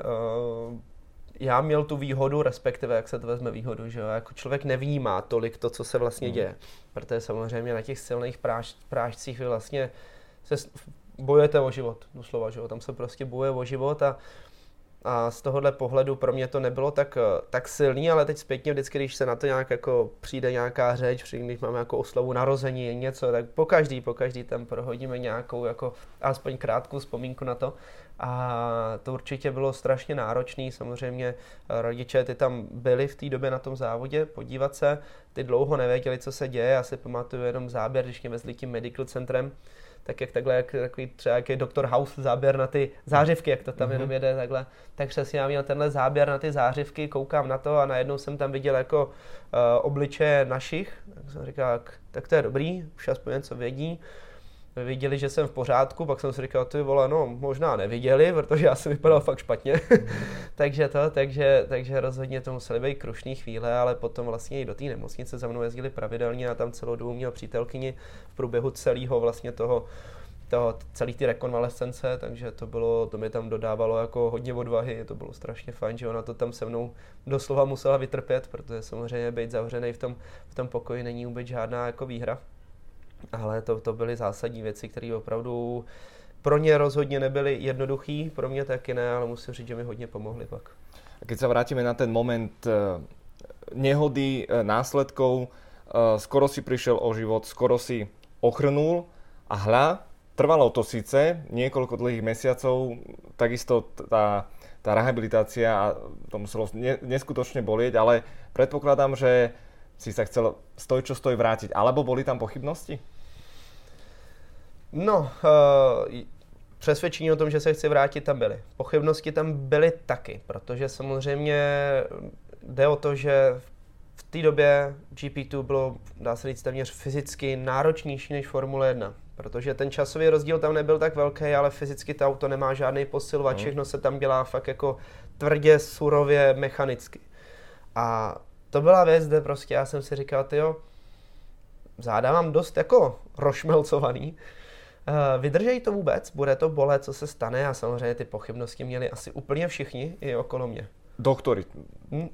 Já měl tu výhodu, respektive jak se to vezme výhodu, že jo, jako člověk nevnímá tolik to, co se vlastně hmm. děje. Protože samozřejmě na těch silných práž, prážcích vy vlastně se bojujete o život, doslova, že jo, tam se prostě bojuje o život a a z tohohle pohledu pro mě to nebylo tak, tak silný, ale teď zpětně vždycky, když se na to nějak jako přijde nějaká řeč, když máme jako oslavu narození, něco, tak po každý, po každý tam prohodíme nějakou jako aspoň krátkou vzpomínku na to. A to určitě bylo strašně náročné. Samozřejmě rodiče ty tam byli v té době na tom závodě podívat se. Ty dlouho nevěděli, co se děje. Já si pamatuju jenom záběr, když mě vezli tím medical centrem, tak jak takhle, jak, takový třeba jak je Dr. House záběr na ty zářivky, jak to tam mm-hmm. jenom jede takhle, tak přesně já měl tenhle záběr na ty zářivky, koukám na to a najednou jsem tam viděl jako uh, obličeje našich, tak jsem říkal, tak, tak to je dobrý, už aspoň něco vědí, viděli, že jsem v pořádku, pak jsem si říkal, ty vole, no možná neviděli, protože já jsem vypadal fakt špatně. takže to, takže, takže rozhodně to museli být krušný chvíle, ale potom vlastně i do té nemocnice za mnou jezdili pravidelně a tam celou dobu měl přítelkyni v průběhu celého vlastně toho, toho celý ty rekonvalescence, takže to bylo, to mi tam dodávalo jako hodně odvahy, to bylo strašně fajn, že ona to tam se mnou doslova musela vytrpět, protože samozřejmě být zavřený v tom, v tom pokoji není vůbec žádná jako výhra. Ale to, to byly zásadní věci, které opravdu pro ně rozhodně nebyly jednoduchý, pro mě taky ne, ale musím říct, že mi hodně pomohly pak. Keď sa vrátime na ten moment eh, nehody, eh, následkov, eh, skoro si prišiel o život, skoro si ochrnul a hľa, trvalo to síce niekoľko dlhých mesiacov, takisto tá, tá rehabilitácia a to muselo neskutočne bolieť, ale predpokladám, že si sa chcel stoj čo stoj vrátiť, alebo boli tam pochybnosti? No, uh, přesvědčení o tom, že se chci vrátit, tam byly. Pochybnosti tam byly taky, protože samozřejmě jde o to, že v té době GP2 bylo, dá se říct, téměř fyzicky náročnější než Formule 1, protože ten časový rozdíl tam nebyl tak velký, ale fyzicky to auto nemá žádný posilovač, mm. všechno se tam dělá fakt jako tvrdě, surově, mechanicky. A to byla věc, kde prostě já jsem si říkal, jo, záda mám dost jako rošmelcovaný, uh, vydržej to vůbec, bude to bolet, co se stane a samozřejmě ty pochybnosti měli asi úplně všichni i okolo mě. Doktory. Hm,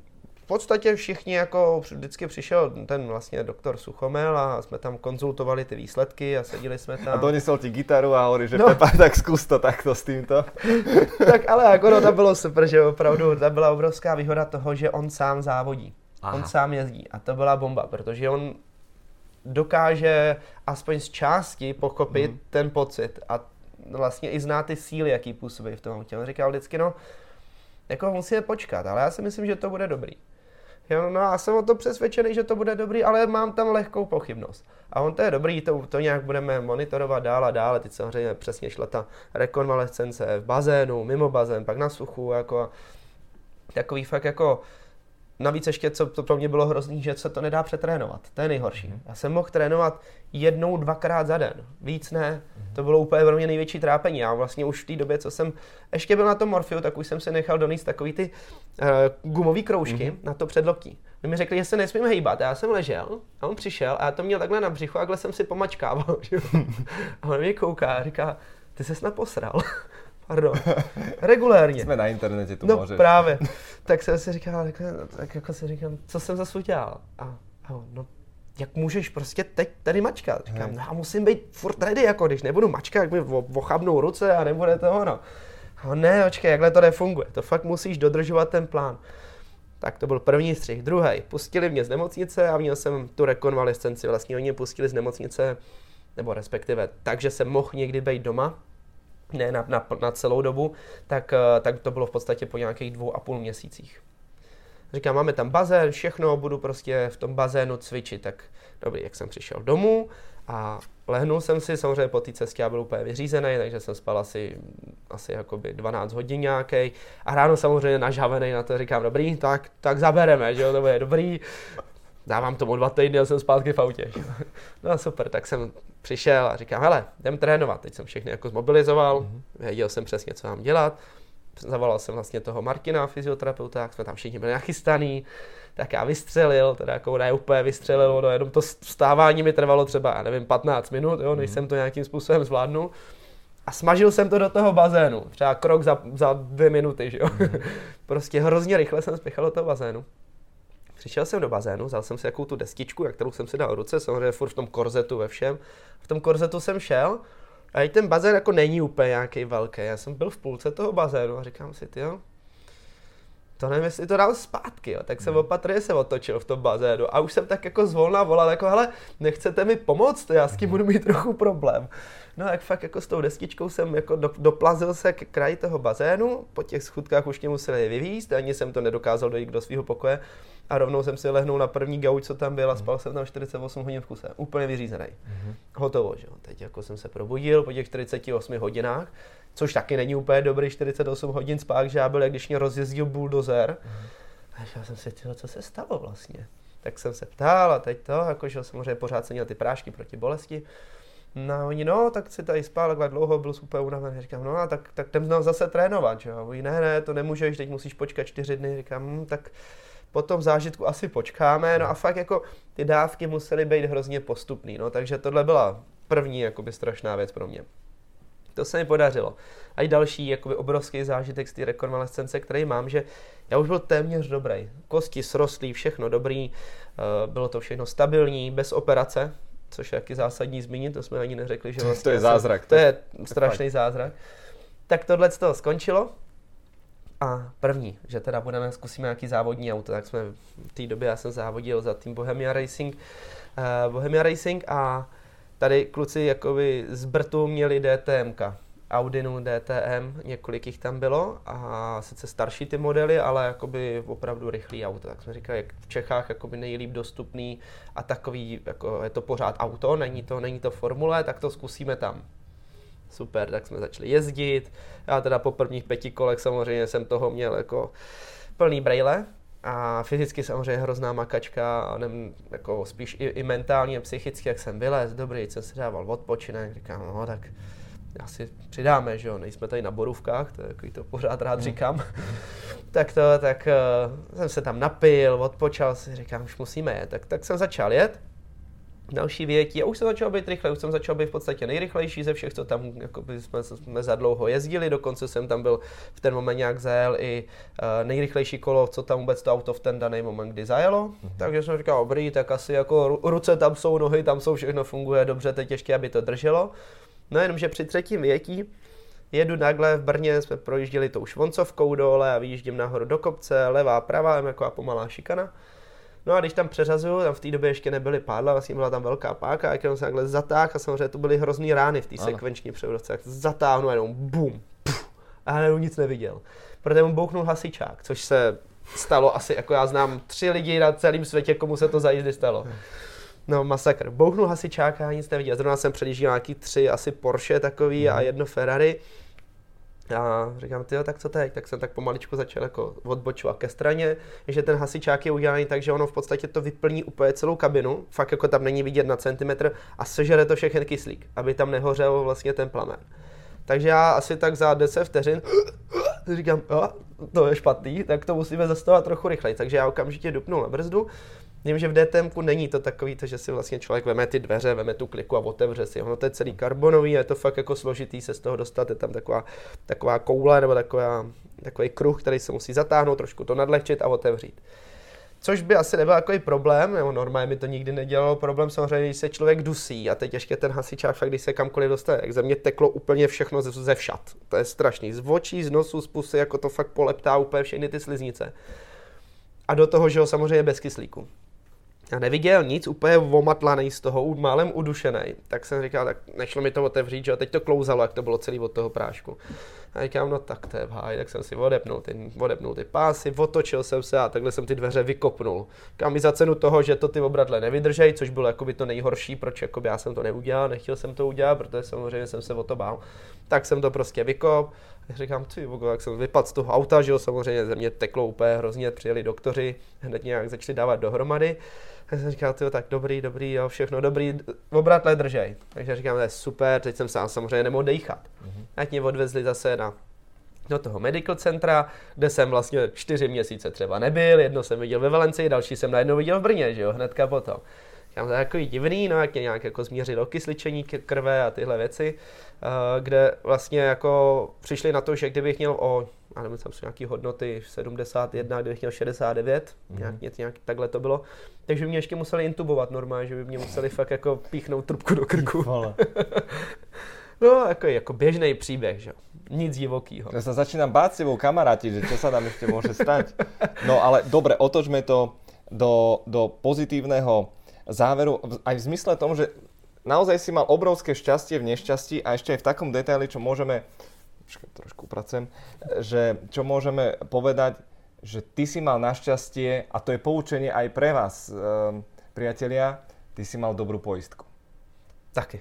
v podstatě všichni, jako vždycky přišel ten vlastně doktor Suchomel a jsme tam konzultovali ty výsledky a seděli jsme tam. A donesl ti gitaru a hovorí, že no. Pepa, tak zkus to takto s týmto. tak ale jako no, to bylo super, že opravdu to byla obrovská výhoda toho, že on sám závodí. Aha. On sám jezdí a to byla bomba, protože on dokáže aspoň z části pochopit mm. ten pocit a vlastně i zná ty síly, jaký působí v tom autě. On říkal vždycky, no, jako musíme počkat, ale já si myslím, že to bude dobrý. Jo, no já jsem o to přesvědčený, že to bude dobrý, ale mám tam lehkou pochybnost. A on to je dobrý, to, to nějak budeme monitorovat dál a dál. Teď samozřejmě přesně šla ta rekonvalescence v bazénu, mimo bazén, pak na suchu, jako takový fakt jako navíc ještě, co to pro mě bylo hrozný, že se to nedá přetrénovat. To je nejhorší. Já jsem mohl trénovat jednou, dvakrát za den. Víc ne. To bylo úplně pro mě největší trápení. Já vlastně už v té době, co jsem ještě byl na tom Morfiu, tak už jsem se nechal donést takový ty uh, gumový kroužky mm-hmm. na to předloktí. My mi řekli, že se nesmím hýbat. Já jsem ležel a on přišel a já to měl takhle na břichu a takhle jsem si pomačkával. a on mě kouká a říká, ty se snad posral. Pardon. Regulérně. Jsme na internetě, tu no, můžeš. právě. Tak jsem si říkal, tak, tak jako si říkám, co jsem zase udělal? A, a on, no, jak můžeš prostě teď tady mačkat? Říkám, no já musím být furt ready, jako když nebudu mačkat, jak mi ochabnou ruce a nebude to ono. A ne, očkej, jakhle to nefunguje. To fakt musíš dodržovat ten plán. Tak to byl první střih. Druhý, pustili mě z nemocnice a měl jsem tu rekonvalescenci. Vlastně oni mě pustili z nemocnice, nebo respektive takže jsem mohl někdy být doma, ne na, na, na celou dobu, tak, eh, tak to bylo v podstatě po nějakých dvou a půl měsících. Říkám, máme tam bazén, všechno, budu prostě v tom bazénu cvičit. Tak dobrý, jak jsem přišel domů a lehnul jsem si, samozřejmě po té cestě já byl úplně vyřízený, takže jsem spal asi, asi jakoby 12 hodin nějaký. A ráno samozřejmě nažavený na to říkám, dobrý, tak, tak zabereme, že jo, to bude dobrý. Dávám tomu dva týdny a jsem zpátky v autě. No super, tak jsem přišel a říkám, hele, jdem trénovat. Teď jsem všechny jako zmobilizoval, mm-hmm. věděl jsem přesně, co mám dělat. Zavolal jsem vlastně toho Martina, fyzioterapeuta, jak jsme tam všichni byli nachystaný, tak já vystřelil, teda jako ne úplně vystřelil, no jenom to stávání mi trvalo třeba, já nevím, 15 minut, jo, než mm-hmm. jsem to nějakým způsobem zvládnul. A smažil jsem to do toho bazénu, třeba krok za, za dvě minuty, že jo. Mm-hmm. prostě hrozně rychle jsem spěchal do toho bazénu. Přišel jsem do bazénu, vzal jsem si jakou tu destičku, jak kterou jsem si dal ruce, samozřejmě furt v tom korzetu ve všem. V tom korzetu jsem šel a ten bazén jako není úplně nějaký velký. Já jsem byl v půlce toho bazénu a říkám si, jo, to nevím, jestli to dal zpátky, jo. tak jsem hmm. opatrně se otočil v tom bazénu a už jsem tak jako zvolna volal, jako hele, nechcete mi pomoct, já s tím budu mít trochu problém. No jak fakt jako s tou destičkou jsem jako do, doplazil se k kraji toho bazénu, po těch schůdkách už mě museli vyvízt, ani jsem to nedokázal dojít do svého pokoje a rovnou jsem si lehnul na první gauč, co tam byl a spal jsem tam 48 hodin v kuse. Úplně vyřízený. Mm-hmm. Hotovo, že jo. Teď jako jsem se probudil po těch 48 hodinách, což taky není úplně dobrý 48 hodin spát, že já byl, jak když mě rozjezdil buldozer. Mm-hmm. A já jsem si říkal, co se stalo vlastně. Tak jsem se ptal a teď to, jakože samozřejmě pořád jsem měl ty prášky proti bolesti. No a oni, no, tak si tady spál takhle dlouho, byl super unavený. Říkám, no a tak, tak jdem zase trénovat, že jo. ne, ne, to nemůžeš, teď musíš počkat čtyři dny. Říkám, hm, tak po tom zážitku asi počkáme, no a fakt jako ty dávky musely být hrozně postupný, no takže tohle byla první jakoby strašná věc pro mě. To se mi podařilo. A i další jakoby obrovský zážitek z té rekonvalescence, který mám, že já už byl téměř dobrý. Kosti srostlý, všechno dobrý, eh, bylo to všechno stabilní, bez operace, což je taky zásadní zmínit, to jsme ani neřekli, že vlastně to je zázrak. To je strašný zázrak. Tak tohle z toho skončilo a první, že teda budeme, zkusíme nějaký závodní auto, tak jsme v té době, já jsem závodil za tým Bohemia Racing, uh, Bohemia Racing a tady kluci jakoby z Brtu měli DTMK, Audinu DTM, několik jich tam bylo a sice starší ty modely, ale jakoby opravdu rychlý auto. Tak jsme říkali, jak v Čechách jakoby nejlíp dostupný a takový, jako je to pořád auto, není to, není to formule, tak to zkusíme tam. Super, tak jsme začali jezdit. Já teda po prvních pěti kolech samozřejmě jsem toho měl jako plný brejle, a fyzicky samozřejmě hrozná makačka, a nevím, jako spíš i, i mentálně, psychicky, jak jsem vylez, dobrý, jsem si dával odpočinek, říkám, no tak asi přidáme, že jo, nejsme tady na borůvkách, to je takový to pořád rád hmm. říkám. tak to, tak uh, jsem se tam napil, odpočal si, říkám, už musíme jet, tak, tak jsem začal jet další větí a už jsem začal být rychle, už jsem začal být v podstatě nejrychlejší ze všech, co tam jakoby jsme, jsme za dlouho jezdili, dokonce jsem tam byl v ten moment nějak zajel i uh, nejrychlejší kolo, co tam vůbec to auto v ten daný moment, kdy zajelo, mm-hmm. takže jsem říkal, dobrý, tak asi jako ruce tam jsou, nohy tam jsou, všechno funguje dobře, teď ještě, aby to drželo. No jenom, že při třetím větí jedu takhle v Brně, jsme projížděli tou švoncovkou dole a vyjíždím nahoru do kopce, levá, pravá, jako pomalá šikana. No a když tam přeřazuju, tam v té době ještě nebyly pádla, vlastně byla tam velká páka, jak jenom se takhle zatáhl a samozřejmě to byly hrozný rány v té sekvenční převodovce, tak zatáhnu a jenom bum, puf, a najednou nic neviděl. Protože mu bouchnul hasičák, což se stalo asi, jako já znám tři lidi na celém světě, komu se to za jízdy stalo. No, masakr. Bouchnul hasičák a nic neviděl. Zrovna jsem předjížděl nějaký tři asi Porsche takový mm. a mhm. jedno Ferrari. A říkám, ty tak co teď? Tak jsem tak pomaličku začal jako odbočovat ke straně, že ten hasičák je udělaný tak, že ono v podstatě to vyplní úplně celou kabinu, fakt jako tam není vidět na centimetr a sežere to všechny kyslík, aby tam nehořel vlastně ten plamen. Takže já asi tak za 10 vteřin říkám, jo, to je špatný, tak to musíme zastavovat trochu rychleji. Takže já okamžitě dupnul na brzdu. Vím, že v DTM není to takový, to, že si vlastně člověk veme ty dveře, veme tu kliku a otevře si. Ono to je celý karbonový a je to fakt jako složitý se z toho dostat. Je tam taková, taková koule nebo taková, takový kruh, který se musí zatáhnout, trošku to nadlehčit a otevřít. Což by asi nebyl takový problém, nebo normálně mi to nikdy nedělalo problém, samozřejmě, když se člověk dusí a teď ještě ten hasičák, fakt když se kamkoliv dostane, jak ze mě teklo úplně všechno ze, ze všat. To je strašný. Z očí, z nosu, z pusy, jako to fakt poleptá úplně všechny ty sliznice. A do toho, že ho samozřejmě bez kyslíku. Já neviděl nic, úplně omatlaný z toho, málem udušený. Tak jsem říkal, tak nešlo mi to otevřít, že jo, teď to klouzalo, jak to bylo celý od toho prášku. A říkám, no tak to je v tak jsem si odepnul ty, odepnul ty pásy, otočil jsem se a takhle jsem ty dveře vykopnul. Kam mi za cenu toho, že to ty obratle nevydržej, což bylo jakoby to nejhorší, proč jakoby já jsem to neudělal, nechtěl jsem to udělat, protože samozřejmě jsem se o to bál. Tak jsem to prostě vykop, říkám, ty jak jsem vypadl z toho auta, že jo, samozřejmě ze mě teklo úplně hrozně, přijeli doktoři, hned nějak začali dávat dohromady. Tak jsem říkal, tyjo, tak dobrý, dobrý, jo, všechno dobrý, obratle držej. Takže říkám, to je super, teď jsem sám samozřejmě nemohl dejchat. Mm-hmm. Ať mě odvezli zase na do toho medical centra, kde jsem vlastně čtyři měsíce třeba nebyl, jedno jsem viděl ve Valencii, další jsem najednou viděl v Brně, že jo, hnedka potom. Říkám, to je takový divný, no, jak nějak jako změřili okysličení krve a tyhle věci, uh, kde vlastně jako přišli na to, že kdybych měl o, já nevím, tam jsou nějaké hodnoty 71, kdybych měl 69, mm. nějak, nějak, nějak takhle to bylo, takže by mě ještě museli intubovat normálně, že by mě museli fakt jako píchnout trubku do krku. no, jako, jako běžný příběh, že nic divokýho. Ja sa začínam báť s tebou kamaráti, že čo sa tam ešte môže stať. No ale dobre, otočme to do, do pozitívneho záveru, aj v zmysle tom, že naozaj si mal obrovské šťastie v nešťastí a ešte aj v takom detaili, čo môžeme, trošku pracujem, že čo môžeme povedať, že ty si mal našťastie, a to je poučenie aj pre vás, um, priatelia, ty si mal dobrú poistku. Taky.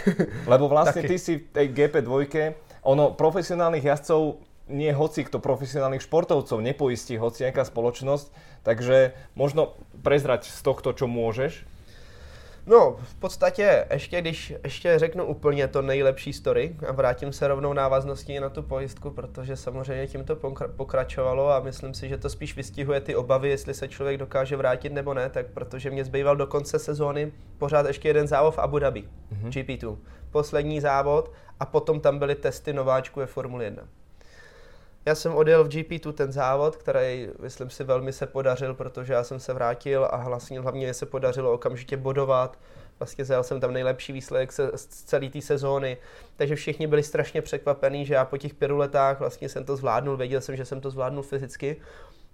Lebo vlastne Taky. ty si v tej GP2, ono profesionálnych jazdcov nie hoci kto profesionálnych športovcov nepoistí hoci nejaká spoločnosť, takže možno prezrať z tohto, čo môžeš. No, v podstatě, ještě když ještě řeknu úplně to nejlepší story a vrátím se rovnou návazností na tu pojistku, protože samozřejmě tím to pokračovalo a myslím si, že to spíš vystihuje ty obavy, jestli se člověk dokáže vrátit nebo ne, tak protože mě zbýval do konce sezóny pořád ještě jeden závod v Abu Dhabi, mm-hmm. GP2. Poslední závod a potom tam byly testy nováčků ve Formule 1. Já jsem odjel v GP2 ten závod, který, myslím si, velmi se podařil, protože já jsem se vrátil a vlastně hlavně se podařilo okamžitě bodovat. Vlastně zajel jsem tam nejlepší výsledek se, z celé té sezóny, takže všichni byli strašně překvapení, že já po těch letách vlastně jsem to zvládnul, věděl jsem, že jsem to zvládnul fyzicky.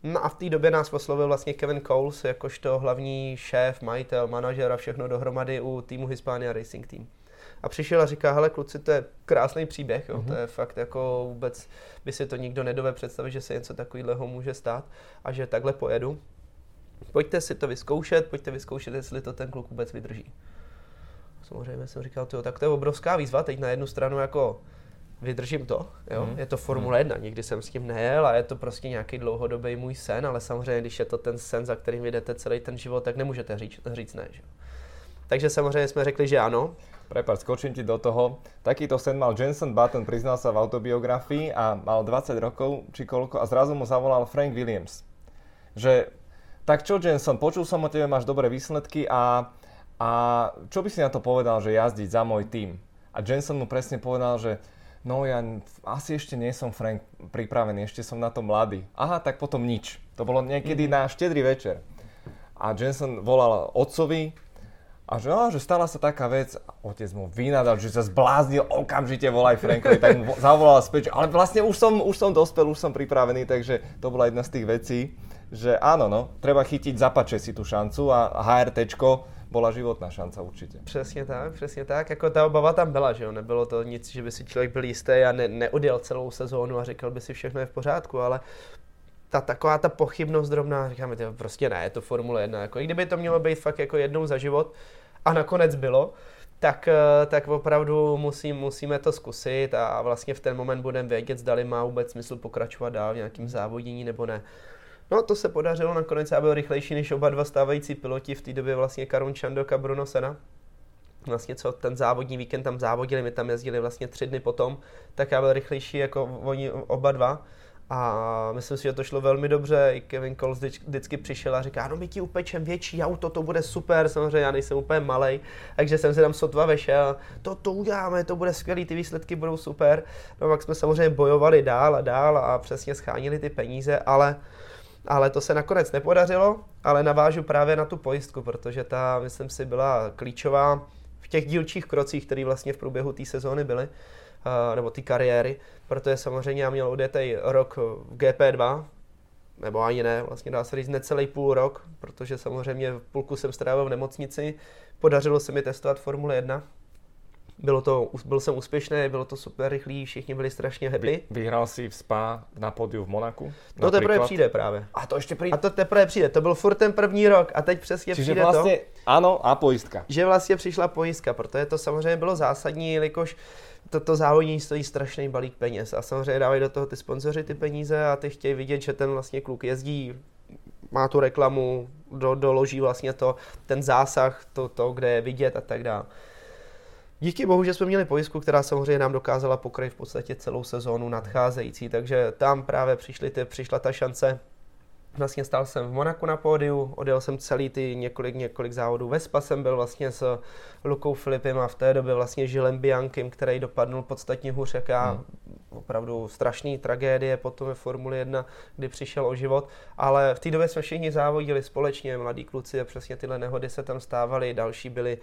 No a v té době nás oslovil vlastně Kevin Coles, jakožto hlavní šéf, majitel, manažer a všechno dohromady u týmu Hispania Racing Team a přišel a říká, hele kluci, to je krásný příběh, jo, mm-hmm. to je fakt jako vůbec by si to nikdo nedove představit, že se něco takového může stát a že takhle pojedu. Pojďte si to vyzkoušet, pojďte vyzkoušet, jestli to ten kluk vůbec vydrží. Samozřejmě jsem říkal, tyjo, tak to je obrovská výzva, teď na jednu stranu jako vydržím to, jo? Mm. je to Formule 1, mm. nikdy jsem s tím nejel a je to prostě nějaký dlouhodobý můj sen, ale samozřejmě, když je to ten sen, za kterým jdete celý ten život, tak nemůžete říct, říct ne. Že? Takže samozřejmě jsme řekli, že ano. Prepad, skočím ti do toho. Takýto sen mal Jenson Button, priznal sa v autobiografii a mal 20 rokov, či koľko, a zrazu mu zavolal Frank Williams. Že, tak čo Jenson, počul som o tebe, máš dobré výsledky a, a čo by si na to povedal, že jazdiť za môj tým? A Jenson mu presne povedal, že no ja asi ešte nie som Frank pripravený, ešte som na to mladý. Aha, tak potom nič. To bolo niekedy mm-hmm. na štedrý večer. A Jenson volal otcovi, a že, no, že stala sa taká vec, otec mu vynadal, že sa zbláznil, okamžite volaj Frankovi, tak mu zavolal späť, ale vlastne už som, už som dospel, už som pripravený, takže to bola jedna z tých vecí, že áno, no, treba chytiť zapače si tú šancu a HRTčko bola životná šanca určitě. Přesně tak, přesně tak. Jako ta obava tam byla, že jo. Nebylo to nic, že by si člověk byl jistý a ne, neodjel celou sezónu a řekl by si všechno je v pořádku, ale ta taková ta pochybnost drobná, říkáme, prostě ne, je to Formule 1. Jako, I kdyby to mělo být fakt jako jednou za život, a nakonec bylo, tak, eh, tak opravdu musím, musíme to zkusit a vlastně v ten moment budeme vědět, zdali má vůbec smysl pokračovat dál v nějakým závodění nebo ne. No to se podařilo nakonec, já byl rychlejší než oba dva stávající piloti, v té době vlastně Karun Čandok a Bruno Sena. Vlastně co ten závodní víkend tam závodili, my tam jezdili vlastně tři dny potom, tak já byl rychlejší jako oni oba dva. A myslím si, že to šlo velmi dobře. I Kevin Cole vždycky přišel a říká, no my ti upečem větší auto, to bude super. Samozřejmě já nejsem úplně malý, takže jsem se tam sotva vešel. To, to uděláme, to bude skvělý, ty výsledky budou super. No pak jsme samozřejmě bojovali dál a dál a přesně schánili ty peníze, ale ale to se nakonec nepodařilo, ale navážu právě na tu pojistku, protože ta, myslím si, byla klíčová v těch dílčích krocích, které vlastně v průběhu té sezóny byly nebo ty kariéry, protože samozřejmě já měl odjetý rok v GP2, nebo ani ne, vlastně dá se říct necelý půl rok, protože samozřejmě v půlku jsem strávil v nemocnici, podařilo se mi testovat Formule 1, bylo to, byl jsem úspěšný, bylo to super rychlý, všichni byli strašně happy. Vy, vyhrál si v Spa na podiu v Monaku? To teprve přijde právě. A to ještě přijde. A to teprve přijde, to byl furt ten první rok a teď přesně Čiže přijde vlastně, to. ano a pojistka. Že vlastně přišla pojistka, protože to samozřejmě bylo zásadní, jelikož toto závodní stojí strašný balík peněz a samozřejmě dávají do toho ty sponzoři ty peníze a ty chtějí vidět, že ten vlastně kluk jezdí, má tu reklamu, do, doloží vlastně to, ten zásah, to, to, kde je vidět a tak dále. Díky bohu, že jsme měli pojistku, která samozřejmě nám dokázala pokryt v podstatě celou sezónu nadcházející, takže tam právě přišly ty, přišla ta šance Vlastně stál jsem v Monaku na pódiu, odjel jsem celý ty několik, několik závodů. Ve Spa jsem byl vlastně s Lukou Filipem a v té době vlastně Žilem Biankem, který dopadnul podstatně hůř, jak já. Hmm. Opravdu strašný tragédie potom ve Formuli 1, kdy přišel o život. Ale v té době jsme všichni závodili společně, mladí kluci a přesně tyhle nehody se tam stávaly. Další byly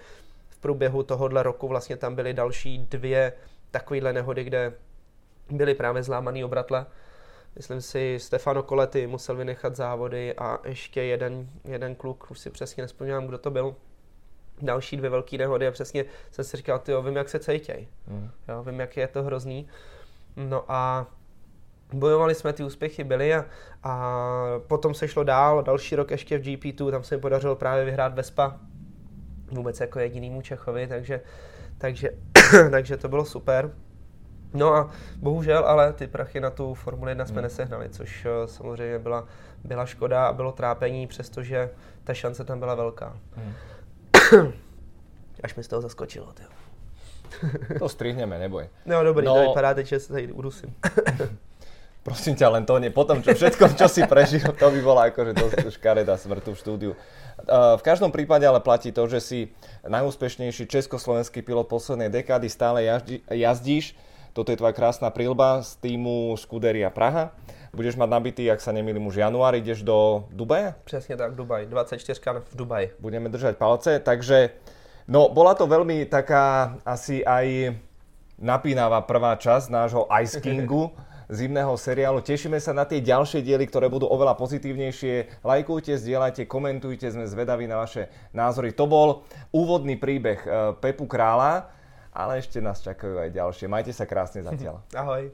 v průběhu tohohle roku, vlastně tam byly další dvě takovéhle nehody, kde byly právě zlámaný obratle Myslím si, Stefano Coletti musel vynechat závody a ještě jeden, jeden kluk, už si přesně nespomínám, kdo to byl, další dvě velké nehody a přesně jsem si říkal, ty vím, jak se cítěj. Mm. Jo, vím, jak je to hrozný. No a bojovali jsme, ty úspěchy byly a, a potom se šlo dál, další rok ještě v GP2, tam se mi podařilo právě vyhrát Vespa, vůbec jako jedinýmu Čechovi, takže, takže, takže to bylo super. No a bohužel, ale ty prachy na tu Formuli 1 jsme hmm. nesehnali, což eh, samozřejmě byla, byla škoda a bylo trápení, přestože ta šance tam byla velká. Hmm. Až mi z toho zaskočilo. Tyjo. to strihneme, neboj. No dobrý, no, to vypadá teď, že se tady udusím. Prosím ťa, len to nie. Potom, čo všetko, čo si prežil, to by bola akože dosť škaredá smrť v štúdiu. Eh, v každom prípade ale platí to, že si najúspešnejší československý pilot poslednej dekády stále jazdíš toto je tvoja krásna prílba z týmu Scuderia Praha. Budeš mať nabitý, ak sa nemýlim, už január, ideš do Dubaja? Přesně tak, Dubaj, 24 v Dubaji. Budeme držať palce, takže no, bola to veľmi taká asi aj napínavá prvá časť nášho Ice Kingu. zimného seriálu. Tešíme sa na tie ďalšie diely, ktoré budú oveľa pozitívnejšie. Lajkujte, zdieľajte, komentujte, sme zvedaví na vaše názory. To bol úvodný príbeh eh, Pepu Krála ale ešte nás čakajú aj ďalšie. Majte sa krásne zatiaľ. Ahoj.